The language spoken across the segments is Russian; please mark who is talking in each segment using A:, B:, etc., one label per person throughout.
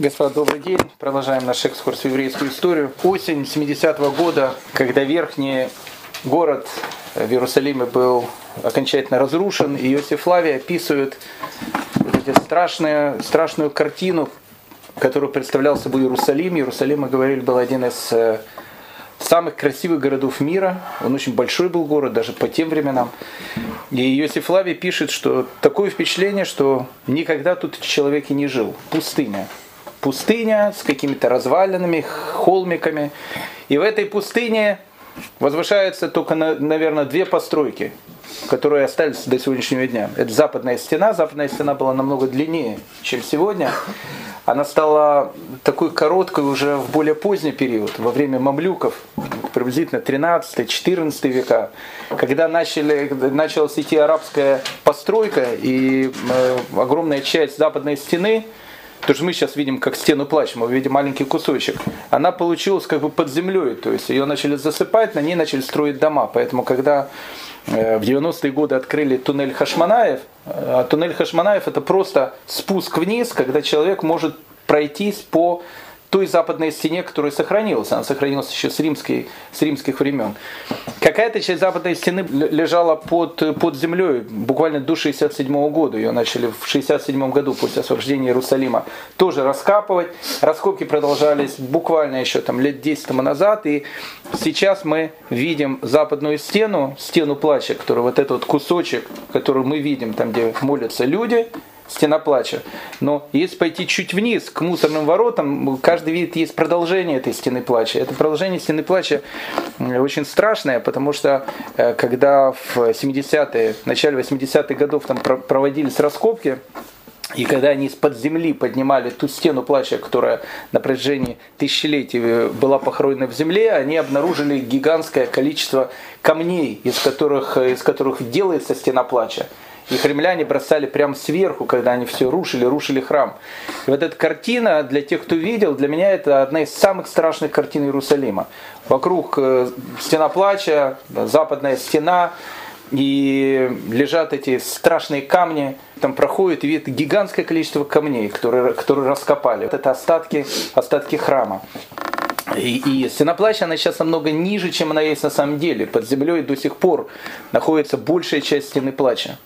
A: Господа, добрый день. Продолжаем наш экскурс в еврейскую историю. Осень 70-го года, когда верхний город в Иерусалиме был окончательно разрушен, и Иосиф Флавий описывает вот эти страшные, страшную картину, которую представлял собой Иерусалим. Иерусалим, мы говорили, был один из э, самых красивых городов мира. Он очень большой был город, даже по тем временам. И Иосиф Лави пишет, что такое впечатление, что никогда тут человек и не жил. Пустыня. Пустыня с какими-то развалинами, холмиками. И в этой пустыне возвышаются только, наверное, две постройки, которые остались до сегодняшнего дня. Это западная стена. Западная стена была намного длиннее, чем сегодня она стала такой короткой уже в более поздний период, во время мамлюков, приблизительно 13-14 века, когда начали, началась идти арабская постройка, и э, огромная часть западной стены, то что мы сейчас видим как стену плач, мы видим маленький кусочек, она получилась как бы под землей, то есть ее начали засыпать, на ней начали строить дома. Поэтому когда Э, в 90-е годы открыли туннель Хашманаев. А туннель Хашманаев это просто спуск вниз, когда человек может пройтись по той западной стене, которая сохранилась. Она сохранилась еще с, римской, с римских времен. Какая-то часть западной стены лежала под, под землей буквально до 67 года. Ее начали в 67 году после освобождения Иерусалима тоже раскапывать. Раскопки продолжались буквально еще там, лет 10 тому назад. И сейчас мы видим западную стену, стену плача, который вот этот вот кусочек, который мы видим там, где молятся люди, стена плача. Но если пойти чуть вниз, к мусорным воротам, каждый видит, есть продолжение этой стены плача. Это продолжение стены плача очень страшное, потому что э, когда в 70-е, в начале 80-х годов там проводились раскопки, и когда они из-под земли поднимали ту стену плача, которая на протяжении тысячелетий э, была похоронена в земле, они обнаружили гигантское количество камней, из которых, э, из которых делается стена плача. Их римляне бросали прямо сверху, когда они все рушили, рушили храм. И вот эта картина, для тех, кто видел, для меня это одна из самых страшных картин Иерусалима. Вокруг э, стена плача, западная стена, и лежат эти страшные камни, там проходит и видит гигантское количество камней, которые, которые раскопали. Вот это остатки, остатки храма. И, и стена плача, она сейчас намного ниже, чем она есть на самом деле. Под землей до сих пор находится большая часть стены плача.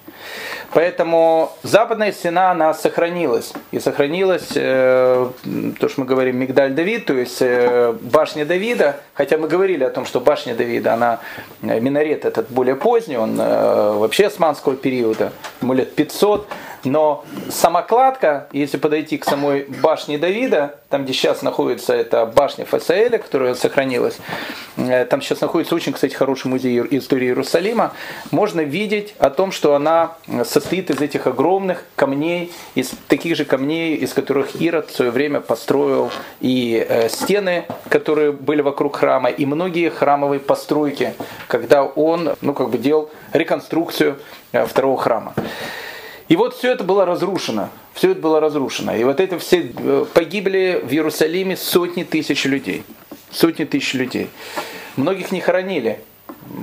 A: Поэтому западная стена, она сохранилась. И сохранилась, э, то, что мы говорим, Мигдаль Давид, то есть э, башня Давида. Хотя мы говорили о том, что башня Давида, она, э, минарет этот более поздний, он э, вообще османского периода, ему лет 500. Но сама кладка, если подойти к самой башне Давида, там, где сейчас находится эта башня Фасаэля, которая сохранилась, э, там сейчас находится очень, кстати, хороший музей истории Иерусалима, можно видеть о том, что она состоит из этих огромных камней, из таких же камней, из которых Ирод в свое время построил и э, стены, которые были вокруг храма, и многие храмовые постройки, когда он ну, как бы делал реконструкцию э, второго храма. И вот все это было разрушено. Все это было разрушено. И вот это все э, погибли в Иерусалиме сотни тысяч людей. Сотни тысяч людей. Многих не хоронили.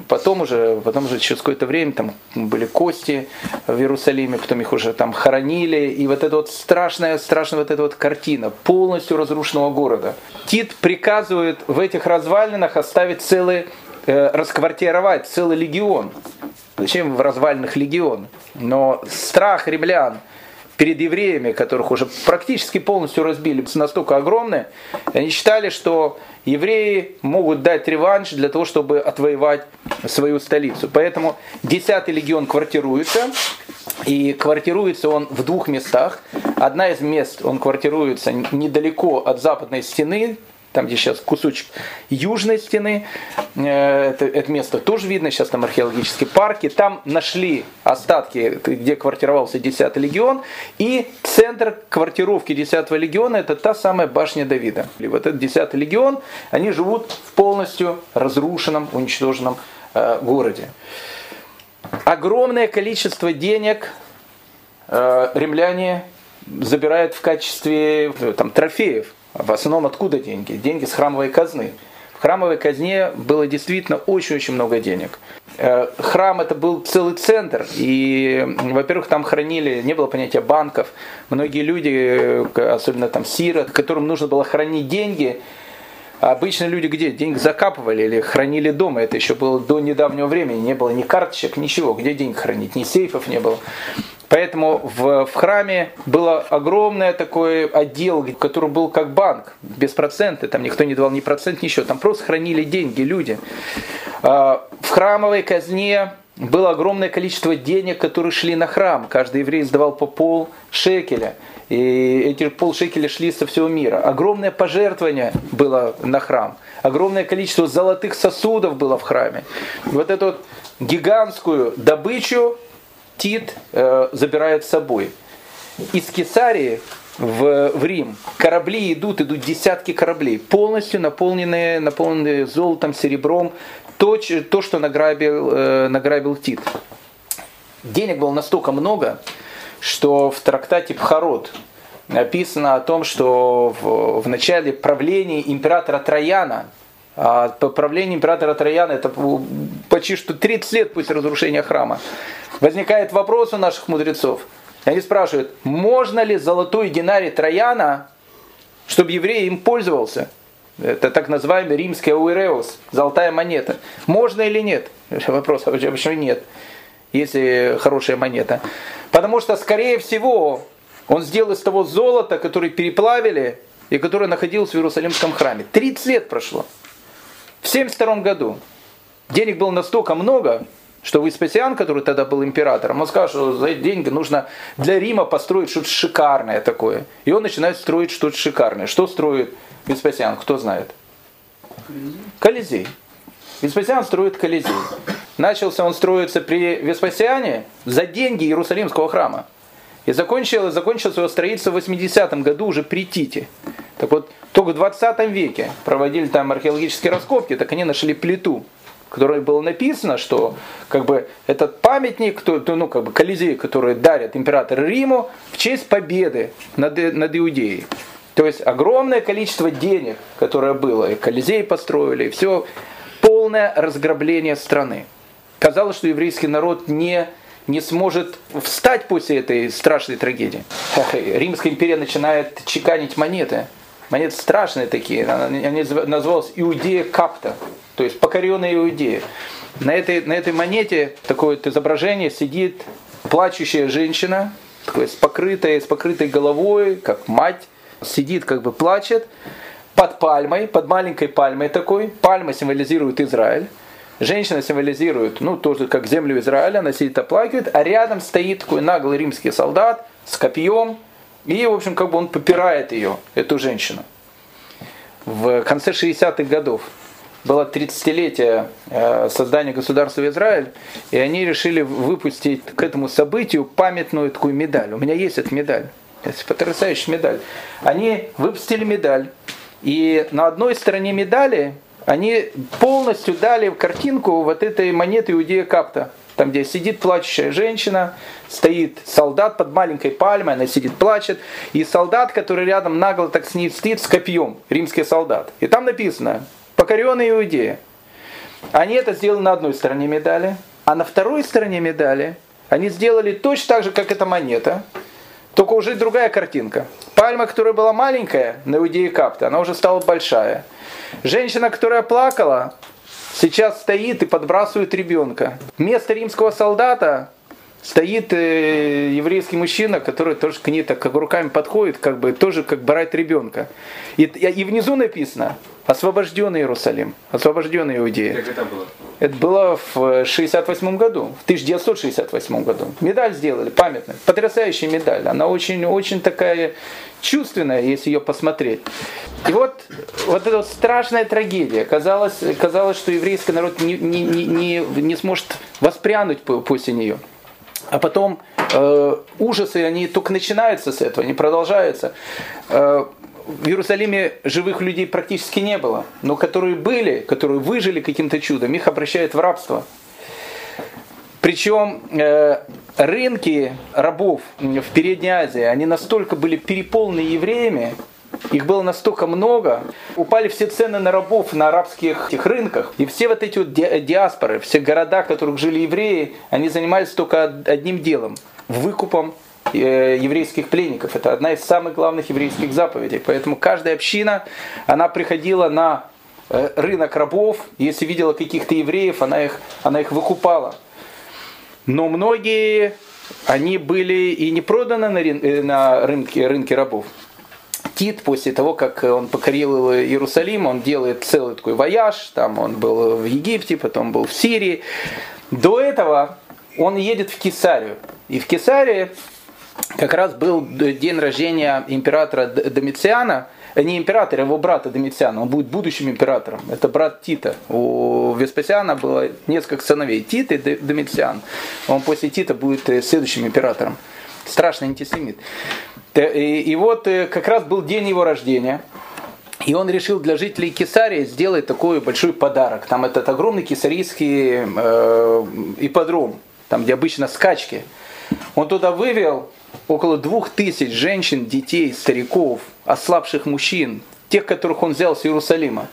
A: Потом уже, потом уже через какое-то время там были кости в Иерусалиме, потом их уже там хоронили. И вот эта вот страшная, страшная вот эта вот картина полностью разрушенного города. Тит приказывает в этих развалинах оставить целый, э, расквартировать целый легион. Зачем в развальных легион? Но страх римлян перед евреями, которых уже практически полностью разбили, настолько огромный, они считали, что евреи могут дать реванш для того, чтобы отвоевать свою столицу. Поэтому 10-й легион квартируется, и квартируется он в двух местах. Одна из мест, он квартируется недалеко от западной стены, там, где сейчас кусочек южной стены, э, это, это место тоже видно, сейчас там археологические парки, там нашли остатки, где квартировался 10-й легион, и центр квартировки 10-го легиона это та самая башня Давида. И вот этот 10-й легион, они живут в полностью разрушенном, уничтоженном э, городе. Огромное количество денег э, римляне забирают в качестве э, там, трофеев в основном откуда деньги? Деньги с храмовой казны. В храмовой казне было действительно очень-очень много денег. Э, храм это был целый центр, и, во-первых, там хранили, не было понятия банков. Многие люди, э, особенно там сирот, которым нужно было хранить деньги, обычно люди где? Деньги закапывали или хранили дома. Это еще было до недавнего времени. Не было ни карточек, ничего. Где деньги хранить? Ни сейфов не было. Поэтому в, в храме был огромный такой отдел, который был как банк, без процента, там никто не давал ни процент, ничего, там просто хранили деньги люди. А, в храмовой казне было огромное количество денег, которые шли на храм. Каждый еврей сдавал по пол шекеля. И эти полшекеля шли со всего мира. Огромное пожертвование было на храм. Огромное количество золотых сосудов было в храме. Вот эту вот гигантскую добычу Тит э, забирает с собой. Из Кесарии в, в Рим корабли идут, идут десятки кораблей, полностью наполненные, наполненные золотом, серебром, то, то что награбил, э, награбил Тит. Денег было настолько много, что в трактате Пхарот написано о том, что в, в начале правления императора Трояна, а правление императора Трояна это почти что 30 лет после разрушения храма, возникает вопрос у наших мудрецов. Они спрашивают, можно ли золотой динарий Трояна, чтобы еврей им пользовался? Это так называемый римский ауреус, золотая монета. Можно или нет? Вопрос, а почему нет, если хорошая монета? Потому что, скорее всего, он сделал из того золота, который переплавили и которое находилось в Иерусалимском храме. 30 лет прошло. В 72 году денег было настолько много, что Веспасиан, который тогда был императором, он сказал, что за эти деньги нужно для Рима построить что-то шикарное такое. И он начинает строить что-то шикарное. Что строит Веспасиан, кто знает? Колизей. Веспасиан строит Колизей. Начался он строиться при Веспасиане за деньги Иерусалимского храма. И закончил, закончил свое строительство в 80-м году уже при Тите. Так вот, только в 20 веке проводили там археологические раскопки, так они нашли плиту в которой было написано, что как бы этот памятник, то, ну, как бы Колизей, который дарят император Риму в честь победы над, над Иудеей. То есть огромное количество денег, которое было, и Колизей построили, и все, полное разграбление страны. Казалось, что еврейский народ не, не сможет встать после этой страшной трагедии. Римская империя начинает чеканить монеты. Монеты страшные такие. Они назывались Иудея Капта то есть покоренные иудеи. На этой, на этой монете такое вот изображение сидит плачущая женщина, такой, с, покрытой, с покрытой головой, как мать, сидит, как бы плачет, под пальмой, под маленькой пальмой такой. Пальма символизирует Израиль. Женщина символизирует, ну, тоже как землю Израиля, она сидит оплакивает, а рядом стоит такой наглый римский солдат с копьем, и, в общем, как бы он попирает ее, эту женщину. В конце 60-х годов было 30-летие э, создания государства Израиль, и они решили выпустить к этому событию памятную такую медаль. У меня есть эта медаль. Это потрясающая медаль. Они выпустили медаль, и на одной стороне медали они полностью дали картинку вот этой монеты Иудея Капта. Там, где сидит плачущая женщина, стоит солдат под маленькой пальмой, она сидит, плачет, и солдат, который рядом нагло так с ней стоит, с копьем, римский солдат. И там написано, покоренные иудеи. Они это сделали на одной стороне медали, а на второй стороне медали они сделали точно так же, как эта монета, только уже другая картинка. Пальма, которая была маленькая на иудее капта, она уже стала большая. Женщина, которая плакала, сейчас стоит и подбрасывает ребенка. Вместо римского солдата стоит э, еврейский мужчина, который тоже к ней так как руками подходит, как бы тоже как брать ребенка. И, и внизу написано освобожденный Иерусалим, освобожденный Иудея.
B: Как это было?
A: Это было в 68 году, в 1968 году. Медаль сделали, памятная, потрясающая медаль. Она очень, очень такая чувственная, если ее посмотреть. И вот, вот эта вот страшная трагедия. Казалось, казалось что еврейский народ не, не, не, не, не сможет воспрянуть после нее. А потом э, ужасы, они только начинаются с этого, они продолжаются. Э, в Иерусалиме живых людей практически не было, но которые были, которые выжили каким-то чудом, их обращают в рабство. Причем э, рынки рабов в Передней Азии, они настолько были переполнены евреями, их было настолько много, упали все цены на рабов на арабских этих рынках, и все вот эти вот диаспоры, все города, в которых жили евреи, они занимались только одним делом – выкупом э, еврейских пленников. Это одна из самых главных еврейских заповедей. Поэтому каждая община, она приходила на э, рынок рабов, если видела каких-то евреев, она их, она их выкупала. Но многие, они были и не проданы на, э, на рынке, рынке рабов. Тит, после того, как он покорил Иерусалим, он делает целый такой вояж, там он был в Египте, потом был в Сирии. До этого он едет в Кесарию. И в Кесарии как раз был день рождения императора Домициана, э, не императора, его брата Домициана, он будет будущим императором. Это брат Тита. У Веспасиана было несколько сыновей, Тит и Домициан. Он после Тита будет э, следующим императором. Страшный антисемит. И, вот э, как раз был день его рождения. И он решил для жителей Кесарии сделать такой большой подарок. Там этот огромный кесарийский э, ипподром, там где обычно скачки. Он туда вывел около двух тысяч женщин, детей, стариков, ослабших мужчин, тех, которых он взял с Иерусалима.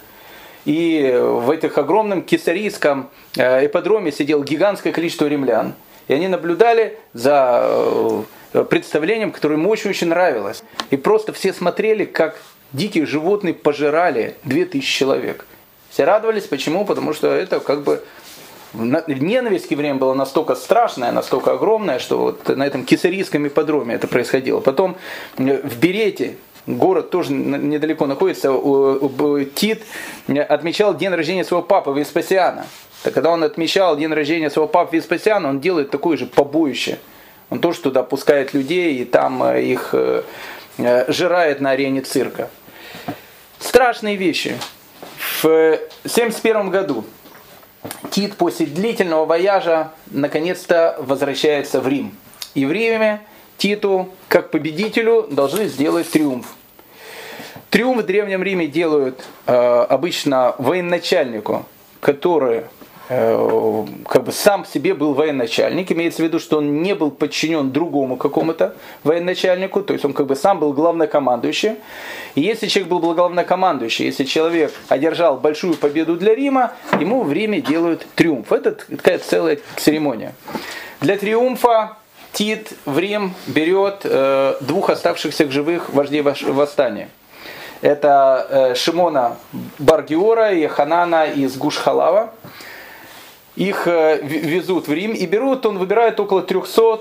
A: И в этих огромном кесарийском э, ипподроме сидело гигантское количество римлян. И они наблюдали за э, Э, представлением, которое ему очень-очень нравилось. И просто все смотрели, как дикие животные пожирали 2000 человек. Все радовались, почему? Потому что это как бы ненависть к евреям была настолько страшная, настолько огромная, что вот на этом кесарийском ипподроме это происходило. Потом э, в Берете, город тоже недалеко находится, Тит отмечал день рождения своего папы Веспасиана. Так когда он отмечал день рождения своего папы Веспасиана, он делает такое же побоище – он тоже туда пускает людей и там э, их э, э, жирает на арене цирка. Страшные вещи. В 1971 году Тит после длительного вояжа наконец-то возвращается в Рим. И в Риме Титу, как победителю, должны сделать триумф. Триумф в Древнем Риме делают э, обычно военачальнику, который как бы сам себе был военачальник, имеется в виду, что он не был подчинен другому какому-то военачальнику, то есть он как бы сам был главнокомандующим. И если человек был главнокомандующий, если человек одержал большую победу для Рима, ему в Риме делают триумф. Это такая целая церемония. Для триумфа Тит в Рим берет э, двух оставшихся живых вождей восстания. Это э, Шимона Баргиора и Ханана из Гушхалава их э, везут в Рим и берут, он выбирает около 300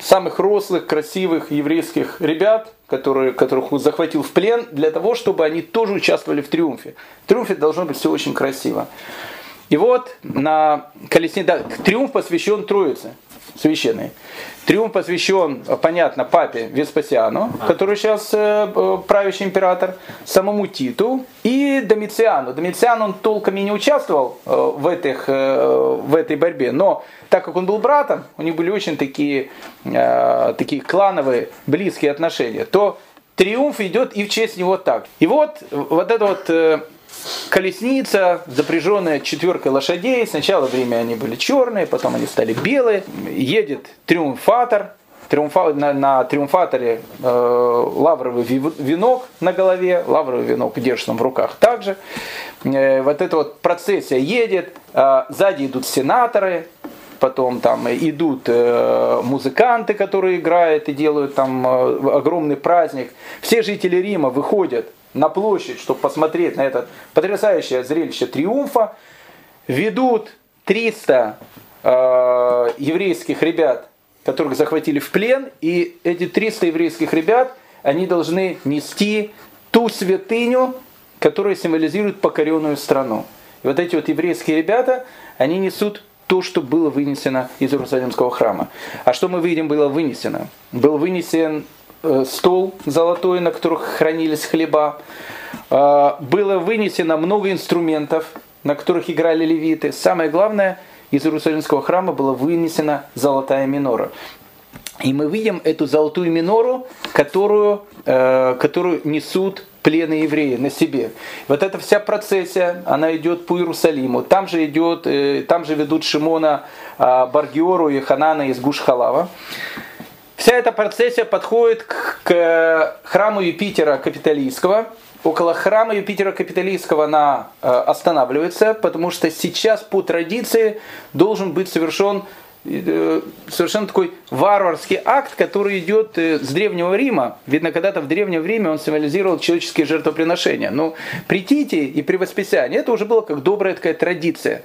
A: самых рослых, красивых еврейских ребят, которые, которых он захватил в плен, для того, чтобы они тоже участвовали в триумфе. В триумфе должно быть все очень красиво. И вот на колеснице, да, триумф посвящен Троице священной. Триумф посвящен, понятно, папе Веспасиану, который сейчас э, э, правящий император, самому Титу и Домициану. Домициан, он толком и не участвовал э, в, этих, в этой борьбе, но так как он был братом, у них были очень такие, такие клановые, близкие отношения, то триумф идет и в честь него так. И вот, вот это вот колесница, запряженная четверкой лошадей. Сначала время они были черные, потом они стали белые. Едет триумфатор. Триумфа, на, на триумфаторе э, лавровый венок на голове, лавровый венок держит он в руках также. Э, вот эта вот процессия едет, э, сзади идут сенаторы, потом там идут э, музыканты, которые играют и делают там э, огромный праздник. Все жители Рима выходят на площадь, чтобы посмотреть на это потрясающее зрелище триумфа, ведут 300 э, еврейских ребят, которых захватили в плен, и эти 300 еврейских ребят, они должны нести ту святыню, которая символизирует покоренную страну. И вот эти вот еврейские ребята, они несут то, что было вынесено из Иерусалимского храма. А что мы видим было вынесено? Был вынесен стол золотой, на которых хранились хлеба. Э, было вынесено много инструментов, на которых играли левиты. Самое главное, из Иерусалимского храма была вынесена золотая минора. И мы видим эту золотую минору, которую, э, которую несут пленные евреи на себе. Вот эта вся процессия, она идет по Иерусалиму. Там же идет, там же ведут Шимона Баргиору и Ханана из Гушхалава. Вся эта процессия подходит к, к храму Юпитера Капитолийского. Около храма Юпитера Капитолийского она э, останавливается, потому что сейчас по традиции должен быть совершен Э, совершенно такой варварский акт, который идет э, с Древнего Рима. Видно, когда-то в Древнем Риме он символизировал человеческие жертвоприношения. Но при и при Восписании это уже было как добрая такая традиция.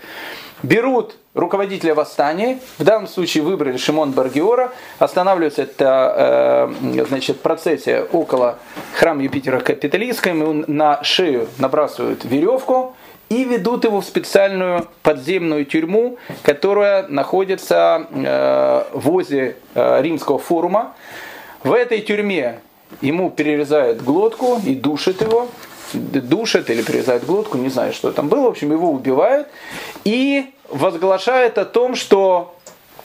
A: Берут руководителя восстания, в данном случае выбрали Шимон Баргиора, останавливается эта э, значит, процессия около храма Юпитера Капитолийского, на шею набрасывают веревку, и ведут его в специальную подземную тюрьму, которая находится э, возле э, римского форума. В этой тюрьме ему перерезают глотку и душат его, душат или перерезают глотку, не знаю, что там было, в общем, его убивают. И возглашают о том, что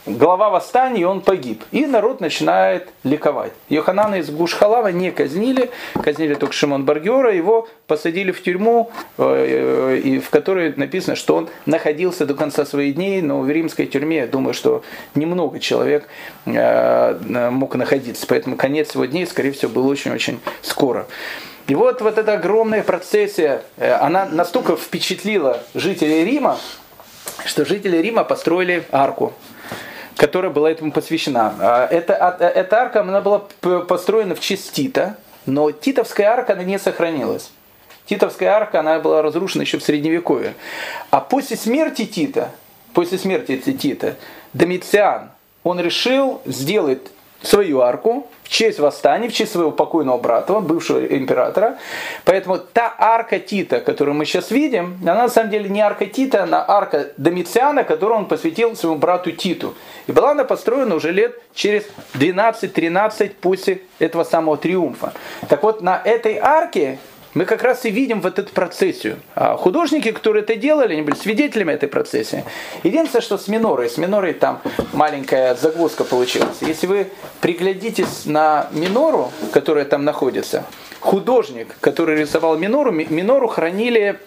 A: глава восстания, и он погиб. И народ начинает ликовать. Йоханана из Гушхалава не казнили, казнили только Шимон Баргера, его посадили в тюрьму, э, э, в которой написано, что он находился до конца своих дней, но в римской тюрьме, я думаю, что немного человек э, мог находиться, поэтому конец его дней, скорее всего, был очень-очень скоро. И вот, вот эта огромная процессия, она настолько впечатлила жителей Рима, что жители Рима построили арку которая была этому посвящена. А, эта, эта арка она была построена в честь Тита, но Титовская арка она не сохранилась. Титовская арка она была разрушена еще в Средневековье. А после смерти Тита, после смерти Тита, Домициан, он решил сделать свою арку в честь восстания, в честь своего покойного брата, бывшего императора. Поэтому та арка Тита, которую мы сейчас видим, она на самом деле не арка Тита, она арка Домициана, которую он посвятил своему брату Титу. И была она построена уже лет через 12-13 после этого самого триумфа. Так вот, на этой арке мы как раз и видим вот эту процессию. А художники, которые это делали, они были свидетелями этой процессии. Единственное, что с минорой, с минорой там маленькая загвоздка получилась. Если вы приглядитесь на минору, которая там находится, художник, который рисовал минору, минору хранили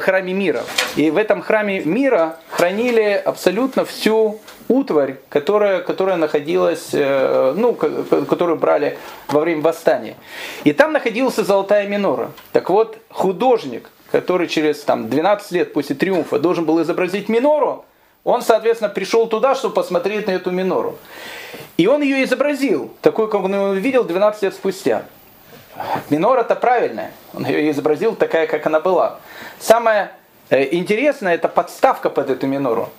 A: храме мира. И в этом храме мира хранили абсолютно всю утварь, которая, которая находилась, э, ну, которую брали во время восстания. И там находилась золотая минора. Так вот, художник, который через там, 12 лет после триумфа должен был изобразить минору, он, соответственно, пришел туда, чтобы посмотреть на эту минору. И он ее изобразил, такой, как он ее увидел 12 лет спустя. Минора-то правильная. Он ее изобразил такая, как она была. Самое э, интересное, это подставка под эту минору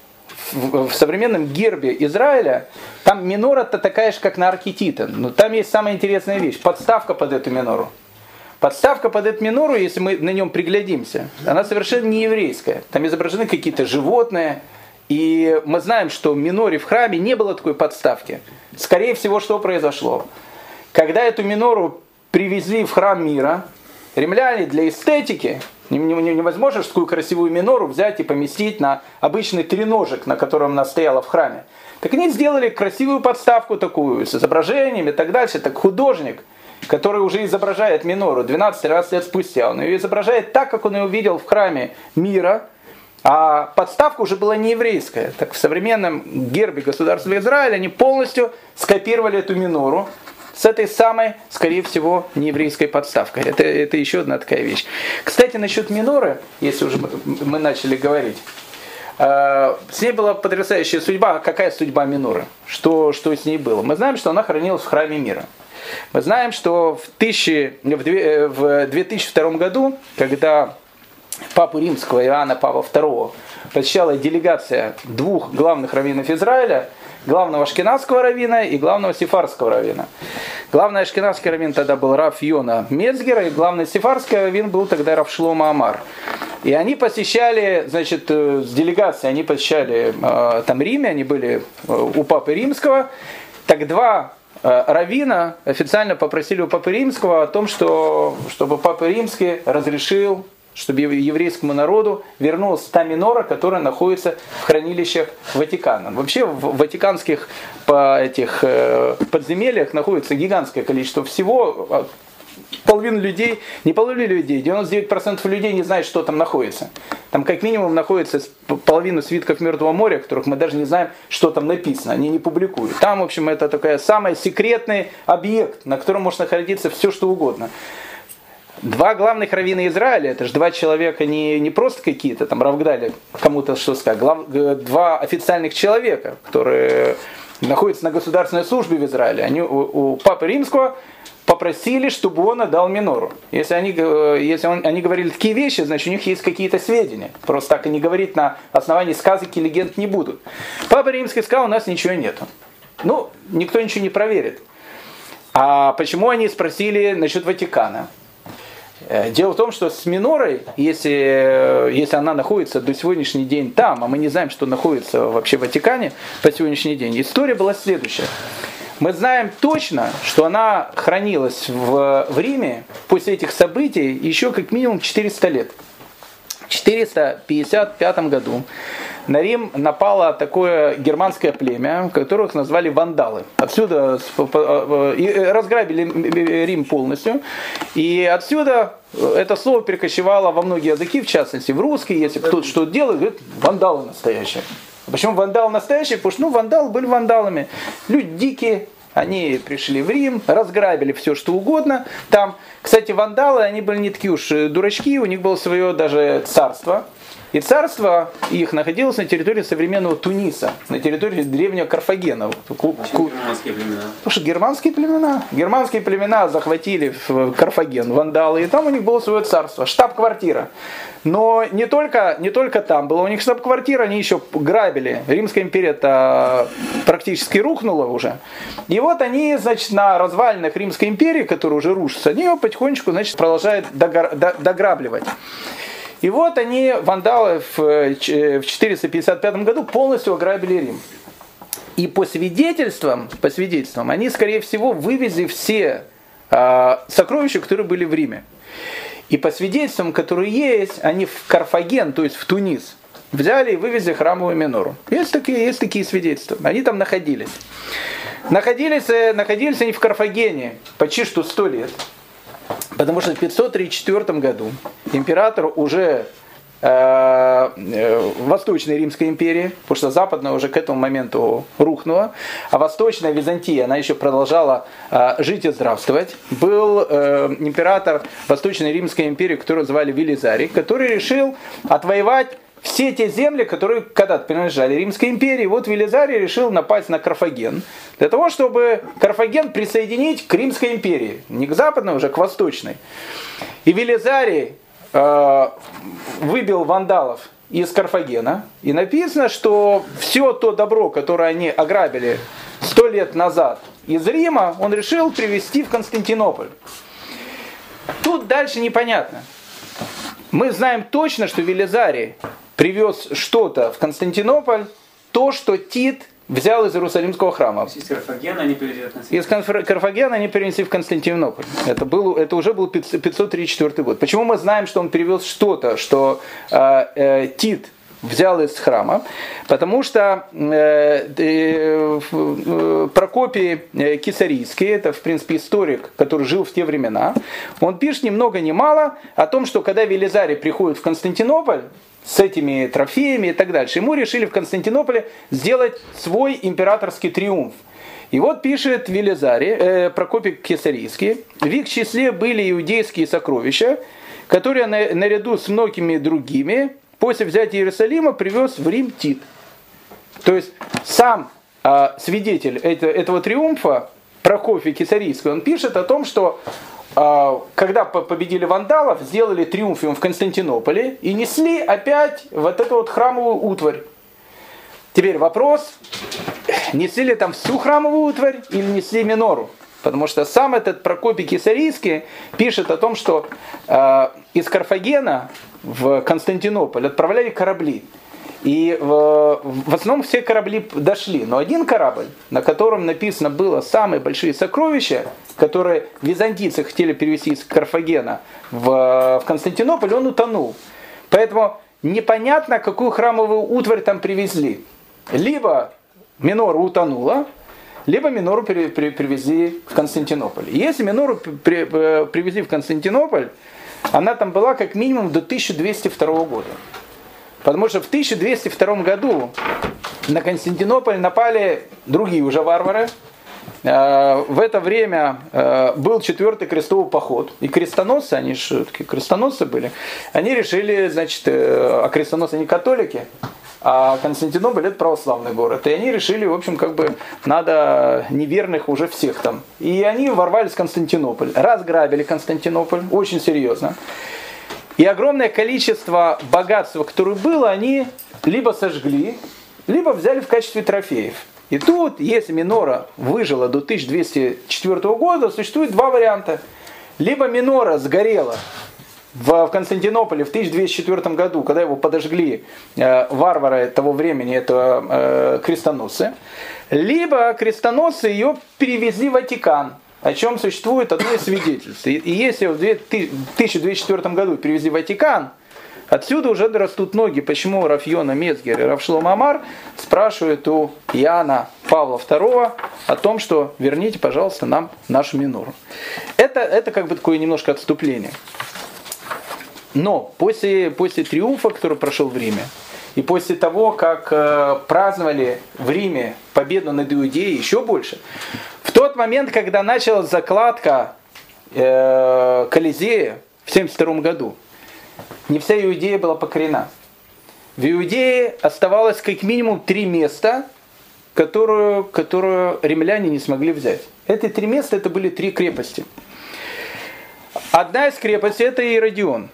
A: в, современном гербе Израиля, там минора-то такая же, как на архитита. Но там есть самая интересная вещь. Подставка под эту минору. Подставка под эту минору, если мы на нем приглядимся, она совершенно не еврейская. Там изображены какие-то животные. И мы знаем, что в миноре в храме не было такой подставки. Скорее всего, что произошло? Когда эту минору привезли в храм мира, римляне для эстетики Невозможно такую красивую минору взять и поместить на обычный треножек, на котором она стояла в храме. Так они сделали красивую подставку такую, с изображениями и так дальше. Так художник, который уже изображает минору 12-13 лет спустя, он ее изображает так, как он ее увидел в храме мира, а подставка уже была не еврейская. Так в современном гербе государства Израиля они полностью скопировали эту минору, с этой самой, скорее всего, нееврейской подставкой. Это, это еще одна такая вещь. Кстати, насчет миноры, если уже мы начали говорить, э, с ней была потрясающая судьба. Какая судьба Миноры? Что, что с ней было? Мы знаем, что она хранилась в храме мира. Мы знаем, что в, тысячи, в 2002 году, когда Папу Римского Иоанна Павла II посещала делегация двух главных раввинов Израиля – главного ашкенадского равина и главного сефарского равина. Главный ашкенадский равин тогда был Раф Йона Мецгера, и главный сефарский равин был тогда Раф Шлома Амар. И они посещали, значит, э, с делегацией, они посещали э, там Риме, они были э, у Папы Римского. Так два равина официально попросили у Папы Римского о том, что, чтобы Папа Римский разрешил чтобы еврейскому народу вернулась та минора, которая находится в хранилищах Ватикана. Вообще в ватиканских по этих э, подземельях находится гигантское количество всего, половина людей, не половина людей, 99% людей не знает, что там находится. Там как минимум находится половина свитков Мертвого моря, которых мы даже не знаем, что там написано, они не публикуют. Там, в общем, это такой самый секретный объект, на котором может находиться все, что угодно. Два главных раввина Израиля, это же два человека не, не просто какие-то, там Равгдали, кому-то что сказать, глав, два официальных человека, которые находятся на государственной службе в Израиле. Они у, у Папы Римского попросили, чтобы он отдал минору. Если, они, если он, они говорили такие вещи, значит у них есть какие-то сведения. Просто так и не говорить на основании сказок и легенд не будут. Папа Римский сказал, у нас ничего нету. Ну, никто ничего не проверит. А почему они спросили насчет Ватикана? Э, дело в том, что с минорой, если, если она находится до сегодняшний день там, а мы не знаем, что находится вообще в Ватикане по сегодняшний день, история была следующая. Мы знаем точно, что она хранилась в, в Риме после этих событий еще как минимум 400 лет. В 455 году на Рим напало такое германское племя, которых назвали вандалы. Отсюда разграбили Рим полностью. И отсюда это слово перекочевало во многие языки, в частности в русский. Если кто-то что делает, говорит, вандалы настоящие. Почему вандал настоящий? Потому что ну, вандалы были вандалами. Люди дикие, они пришли в Рим, разграбили все, что угодно. Там, кстати, вандалы, они были не такие уж дурачки, у них было свое даже царство. И царство их находилось на территории современного Туниса, на территории древнего Карфагена.
B: Почему германские племена?
A: Потому что германские племена. Германские племена захватили в Карфаген, вандалы, и там у них было свое царство, штаб-квартира. Но не только, не только там была у них штаб-квартира, они еще грабили. Римская империя это практически рухнула уже. И вот они, значит, на развалинах Римской империи, которая уже рушится, они ее потихонечку, значит, продолжают дограбливать. И вот они, вандалы, в 455 году полностью ограбили Рим. И по свидетельствам, по свидетельствам, они, скорее всего, вывезли все э, сокровища, которые были в Риме. И по свидетельствам, которые есть, они в Карфаген, то есть в Тунис, взяли и вывезли храмовую минору. Есть такие, есть такие свидетельства. Они там находились. Находились, э, находились они в Карфагене почти что сто лет. Потому что в 534 году император уже э, э, Восточной Римской империи, потому что Западная уже к этому моменту рухнула, а Восточная Византия, она еще продолжала э, жить и здравствовать, был император Восточной Римской империи, которого звали Велизарий, который решил отвоевать все те земли, которые когда-то принадлежали Римской империи, вот Велизарий решил напасть на Карфаген, для того, чтобы Карфаген присоединить к Римской империи, не к западной, уже к восточной. И Велизарий э, выбил вандалов из Карфагена, и написано, что все то добро, которое они ограбили сто лет назад из Рима, он решил привезти в Константинополь. Тут дальше непонятно. Мы знаем точно, что Велизарий привез что-то в Константинополь, то, что Тит взял из Иерусалимского храма.
B: Из Карфагена они перенесли
A: Из Карфагена они перенесли в Константинополь. Это, был, это уже был 534 год. Почему мы знаем, что он привез что-то, что э, э, Тит взял из храма, потому что э, э, э Прокопий э, Кисарийский, это в принципе историк, который жил в те времена, он пишет ни много ни мало о том, что когда Велизарий приходит в Константинополь, с этими трофеями и так дальше. Ему решили в Константинополе сделать свой императорский триумф. И вот пишет Велизарий, э, Прокопий Кесарийский, в их числе были иудейские сокровища, которые наряду с многими другими после взятия Иерусалима привез в Рим Тит. То есть сам э, свидетель это, этого триумфа, Прокофий Кесарийский, он пишет о том, что когда победили вандалов, сделали триумфиум в Константинополе и несли опять вот эту вот храмовую утварь. Теперь вопрос, несли ли там всю храмовую утварь или несли минору? Потому что сам этот Прокопий Кисарийский пишет о том, что э, из Карфагена в Константинополь отправляли корабли. И в, в основном все корабли дошли, но один корабль, на котором написано было самые большие сокровища, которые византийцы хотели перевести из Карфагена в, в Константинополь, он утонул. Поэтому непонятно, какую храмовую утварь там привезли. Либо Минора утонула, либо минору при, при, привезли в Константинополь. Если минору при, при, привезли в Константинополь, она там была как минимум до 1202 года. Потому что в 1202 году на Константинополь напали другие уже варвары. Э, в это время э, был четвертый крестовый поход. И крестоносцы, они же такие крестоносцы были, они решили, значит, э, а крестоносцы они католики, а Константинополь это православный город. И они решили, в общем, как бы надо неверных уже всех там. И они ворвались в Константинополь, разграбили Константинополь, очень серьезно. И огромное количество богатства, которое было, они либо сожгли, либо взяли в качестве трофеев. И тут, если Минора выжила до 1204 года, существует два варианта. Либо Минора сгорела в Константинополе в 1204 году, когда его подожгли э, варвары того времени, это э, крестоносцы, либо крестоносцы ее перевезли в Ватикан, о чем существует одно из свидетельств. И если в 1204 году перевезли в Ватикан, отсюда уже растут ноги, почему Рафьона Мецгер и Рафшлом Амар спрашивают у Иоанна Павла II о том, что верните, пожалуйста, нам нашу минору. Это, это как бы такое немножко отступление. Но после, после триумфа, который прошел в Риме, и после того, как э, праздновали в Риме победу над Иудеей еще больше, тот момент, когда началась закладка э, Колизея в 72 году, не вся Иудея была покорена. В Иудее оставалось как минимум три места, которую, которую римляне не смогли взять. Эти три места это были три крепости. Одна из крепостей это Иродион.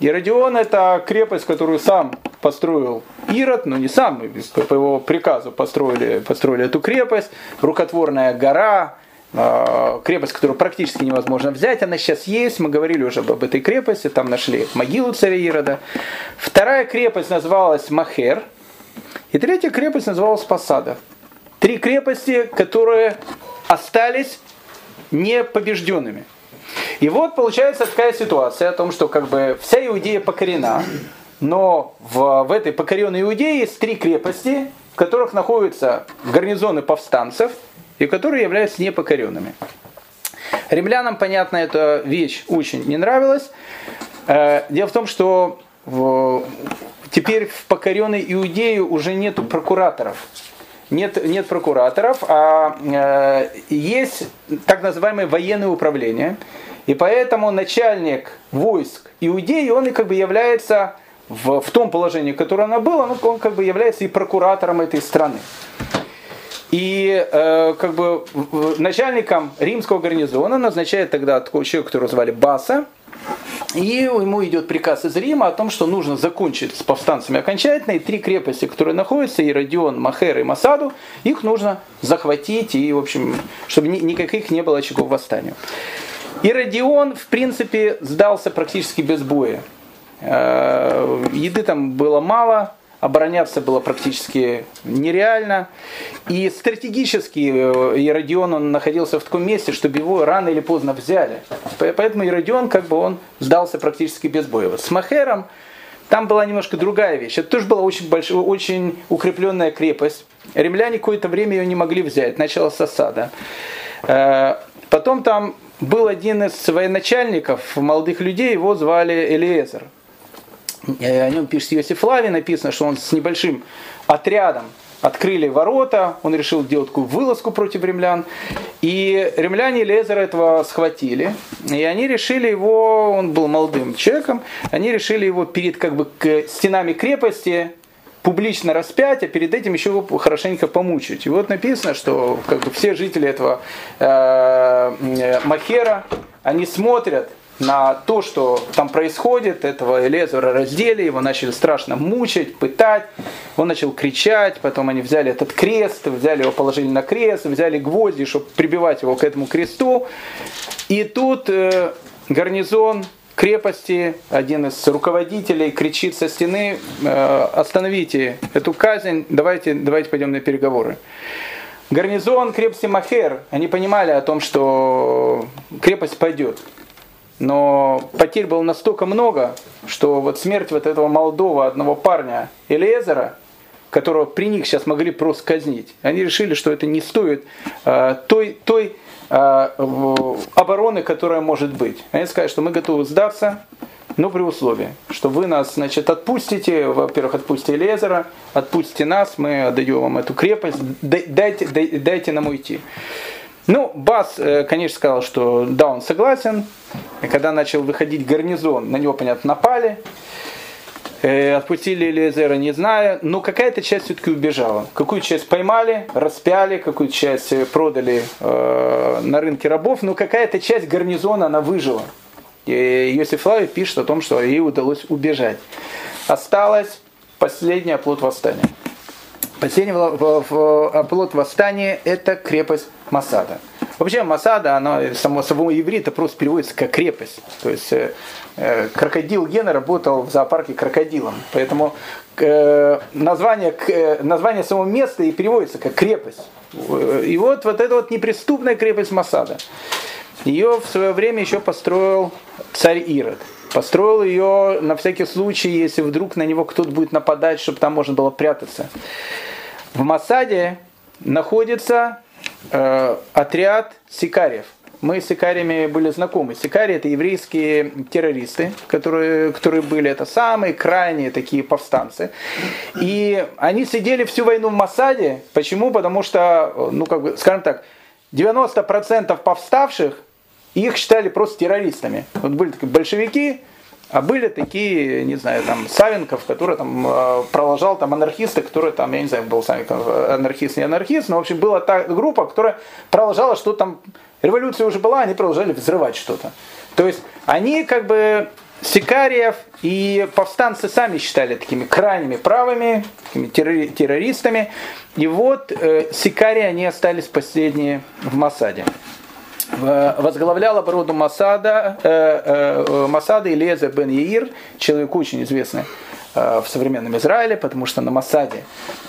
A: Иродион это крепость, которую сам построил Ирод, но не сам, по его приказу построили, построили эту крепость. Рукотворная гора, а, крепость, которую практически невозможно взять, она сейчас есть, мы говорили уже об этой крепости, там нашли могилу царя Ирода. Вторая крепость называлась Махер, и третья крепость называлась Посада. Три крепости, которые остались непобежденными. И вот получается такая ситуация о том, что как бы вся Иудея покорена, но в, в этой покоренной Иудее есть три крепости, в которых находятся гарнизоны повстанцев, и которые являются непокоренными. Римлянам, понятно, эта вещь очень не нравилась. Э, дело в том, что в, теперь в покоренной Иудею уже нету прокураторов. Нет, нет прокураторов, а э, есть так называемое военное управление. И поэтому начальник войск Иудеи, он и как бы является в, в том положении, которое она была, он, он как бы является и прокуратором этой страны. И э, как бы начальником римского гарнизона назначает тогда такого человека, которого звали Баса, и ему идет приказ из Рима о том, что нужно закончить с повстанцами окончательно, и три крепости, которые находятся, Иродион, Махер и Масаду, их нужно захватить, и, в общем, чтобы никаких не было очагов восстания. Иродион, в принципе, сдался практически без боя. Э, еды там было мало, обороняться было практически нереально. И стратегически Иродион он находился в таком месте, чтобы его рано или поздно взяли. Поэтому Иродион как бы он сдался практически без боя. С Махером там была немножко другая вещь. Это тоже была очень, большая, очень укрепленная крепость. Римляне какое-то время ее не могли взять. Началась осада. Э, потом там был один из военачальников, молодых людей, его звали Элиезер. Э, о нем пишет Иосиф Лави, написано, что он с небольшим отрядом открыли ворота, он решил делать такую вылазку против римлян. И римляне Лезера этого схватили. И они решили его, он был молодым человеком, они решили его перед как бы стенами крепости публично распять, а перед этим еще его хорошенько помучить. И вот написано, что как бы все жители этого э, э Махера, они смотрят на то, что там происходит, этого Элезера раздели, его начали страшно мучить, пытать, он начал кричать, потом они взяли этот крест, взяли его, положили на крест, взяли гвозди, чтобы прибивать его к этому кресту, и тут э, гарнизон крепости, один из руководителей кричит со стены, э, остановите эту казнь, давайте, давайте пойдем на переговоры. Гарнизон крепости Махер, они понимали о том, что крепость пойдет но потерь было настолько много, что вот смерть вот этого молодого одного парня Элезера, которого при них сейчас могли просто казнить, они решили, что это не стоит э, той, той э, обороны, которая может быть. Они сказали, что мы готовы сдаться, но при условии, что вы нас, значит, отпустите, во-первых, отпустите Лезера, отпустите нас, мы отдаем вам эту крепость, дайте, дайте, дайте нам уйти. Ну, Бас, э, конечно, сказал, что да, он согласен. И когда начал выходить гарнизон, на него, понятно, напали. Э, отпустили Лезера, не знаю, но какая-то часть все-таки убежала. Какую часть поймали, распяли, какую часть э, продали э, на рынке рабов, но какая-то часть гарнизона, она выжила. И Йосиф Флавий пишет о том, что ей удалось убежать. Осталось последний оплот восстания. Последний оплот восстания – это крепость Масада. Вообще Масада, она само собой иврита просто переводится как крепость. То есть э, э, крокодил Гена работал в зоопарке крокодилом. Поэтому э, название, э, название самого места и переводится как крепость. И вот, вот эта вот неприступная крепость Масада. Ее в свое время еще построил царь Ирод. Построил ее на всякий случай, если вдруг на него кто-то будет нападать, чтобы там можно было прятаться. В Масаде находится э, отряд сикариев. Мы с сикариями были знакомы. Сикари это еврейские террористы, которые, которые были, это самые крайние такие повстанцы. И они сидели всю войну в Масаде. Почему? Потому что, ну как бы, скажем так, 90% повставших их считали просто террористами. Вот были такие большевики, а были такие, не знаю, там, Савенков, который там э, продолжал, там, анархисты, которые там, я не знаю, был Савенков, э, анархист, не анархист, но, в общем, была та группа, которая продолжала, что там, революция уже была, они продолжали взрывать что-то. То есть, они как бы Сикариев и повстанцы сами считали такими крайними правыми, такими террористами. И вот э, Сикарии, они остались последние в Масаде возглавлял оборону Масада, э, э, Масада Илеза бен Яир, человек очень известный э, в современном Израиле, потому что на Масаде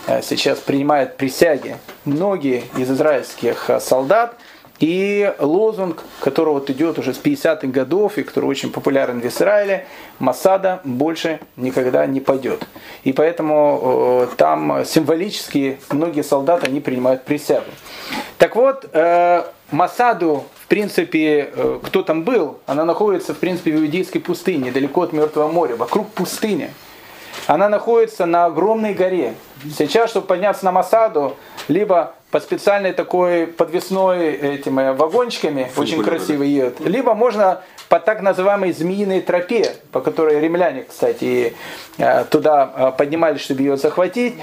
A: э, сейчас принимают присяги многие из израильских э, солдат, и лозунг, который вот идет уже с 50-х годов и который очень популярен в Израиле, Масада больше никогда не пойдет. И поэтому э, там символически многие солдаты они принимают присягу. Так вот, э, Масаду, в принципе, э, кто там был, она находится, в принципе, в Иудейской пустыне, далеко от Мертвого моря, вокруг пустыни. Она находится на огромной горе. Сейчас, чтобы подняться на Масаду, либо по специальной такой подвесной этими э, вагончиками, очень красиво едут, либо можно по так называемой змеиной тропе, по которой римляне, кстати, э, туда э, поднимались, чтобы ее захватить,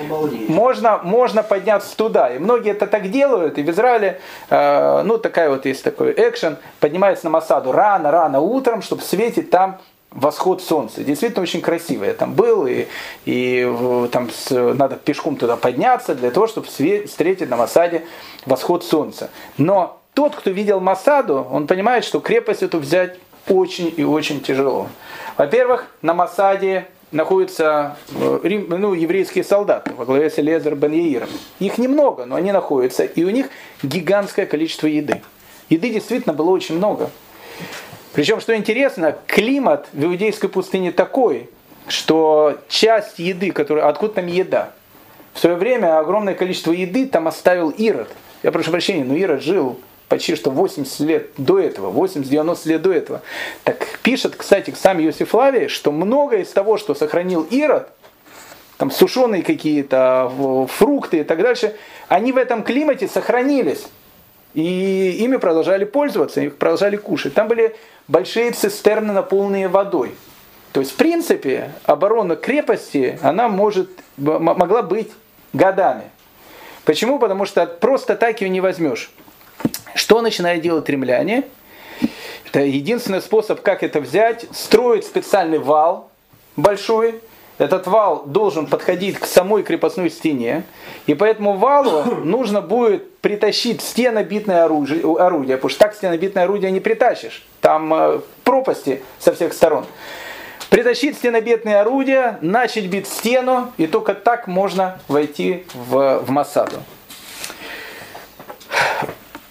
A: можно, можно подняться туда. И многие это так делают, и в Израиле, ну, такая вот есть такой экшен, поднимается на Масаду рано-рано утром, чтобы светить там восход солнца. Действительно очень красиво. Я там был, и, и там с, надо пешком туда подняться для того, чтобы встретить на Масаде восход солнца. Но тот, кто видел Масаду, он понимает, что крепость эту взять очень и очень тяжело. Во-первых, на Масаде находятся э, рим, ну, еврейские солдаты во главе с Элезер бен Яиром. Их немного, но они находятся, и у них гигантское количество еды. Еды действительно было очень много. Причем, что интересно, климат в иудейской пустыне такой, что часть еды, которая, откуда там еда? В свое время огромное количество еды там оставил Ирод. Я прошу прощения, но Ирод жил почти что 80 лет до этого, 80-90 лет до этого. Так пишет, кстати, сам Иосиф Лавий, что многое из того, что сохранил Ирод, там сушеные какие-то фрукты и так дальше, они в этом климате сохранились. И ими продолжали пользоваться, их продолжали кушать. Там были большие цистерны, наполненные водой. То есть, в принципе, оборона крепости, она может, могла быть годами. Почему? Потому что просто так ее не возьмешь. Что начинают делать римляне? Это единственный способ, как это взять, строить специальный вал большой, этот вал должен подходить к самой крепостной стене, и по этому валу нужно будет притащить стенобитное оружие, орудие, потому что так стенобитное орудие не притащишь. Там э, пропасти со всех сторон. Притащить стенобитное орудие, начать бить стену, и только так можно войти в, в Масаду.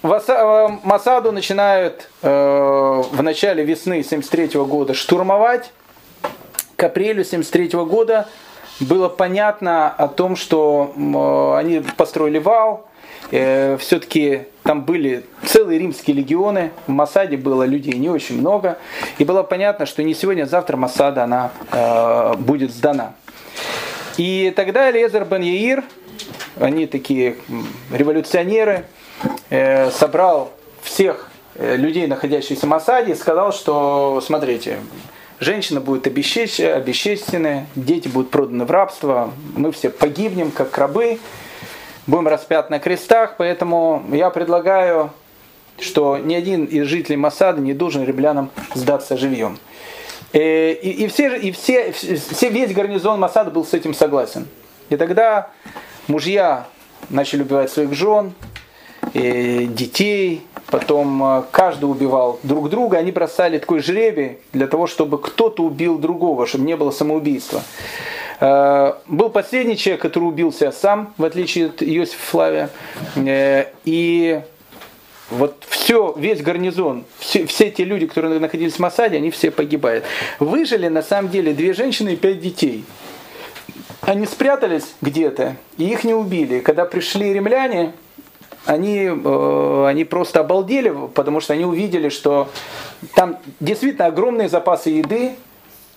A: Э, Масаду начинают э, в начале весны 73 года штурмовать, к апрелю 1973 года было понятно о том, что э, они построили вал, э, все-таки там были целые римские легионы, в Масаде было людей не очень много, и было понятно, что не сегодня, а завтра Масада она э, будет сдана. И тогда Элиезер бен Яир, они такие революционеры, собрал всех людей, находящихся в Масаде, и сказал, что, смотрите, женщина будет обесчещены, дети будут проданы в рабство, мы все погибнем, как рабы, будем распят на крестах, поэтому я предлагаю, что ни один из жителей Масада не должен римлянам сдаться живьем. Э, и, и, все, и все, все, весь гарнизон Масада был с этим согласен. И тогда мужья начали убивать своих жен, э, детей, потом э, каждый убивал друг друга, они бросали такой жребий для того, чтобы кто-то убил другого, чтобы не было самоубийства. Был последний человек, который убился сам, в отличие от Иосифа Флавия. И вот все, весь гарнизон, все, все те люди, которые находились в Масаде, они все погибают. Выжили на самом деле две женщины и пять детей. Они спрятались где-то, и их не убили. Когда пришли римляне, они, э, они просто обалдели, потому что они увидели, что там действительно огромные запасы еды,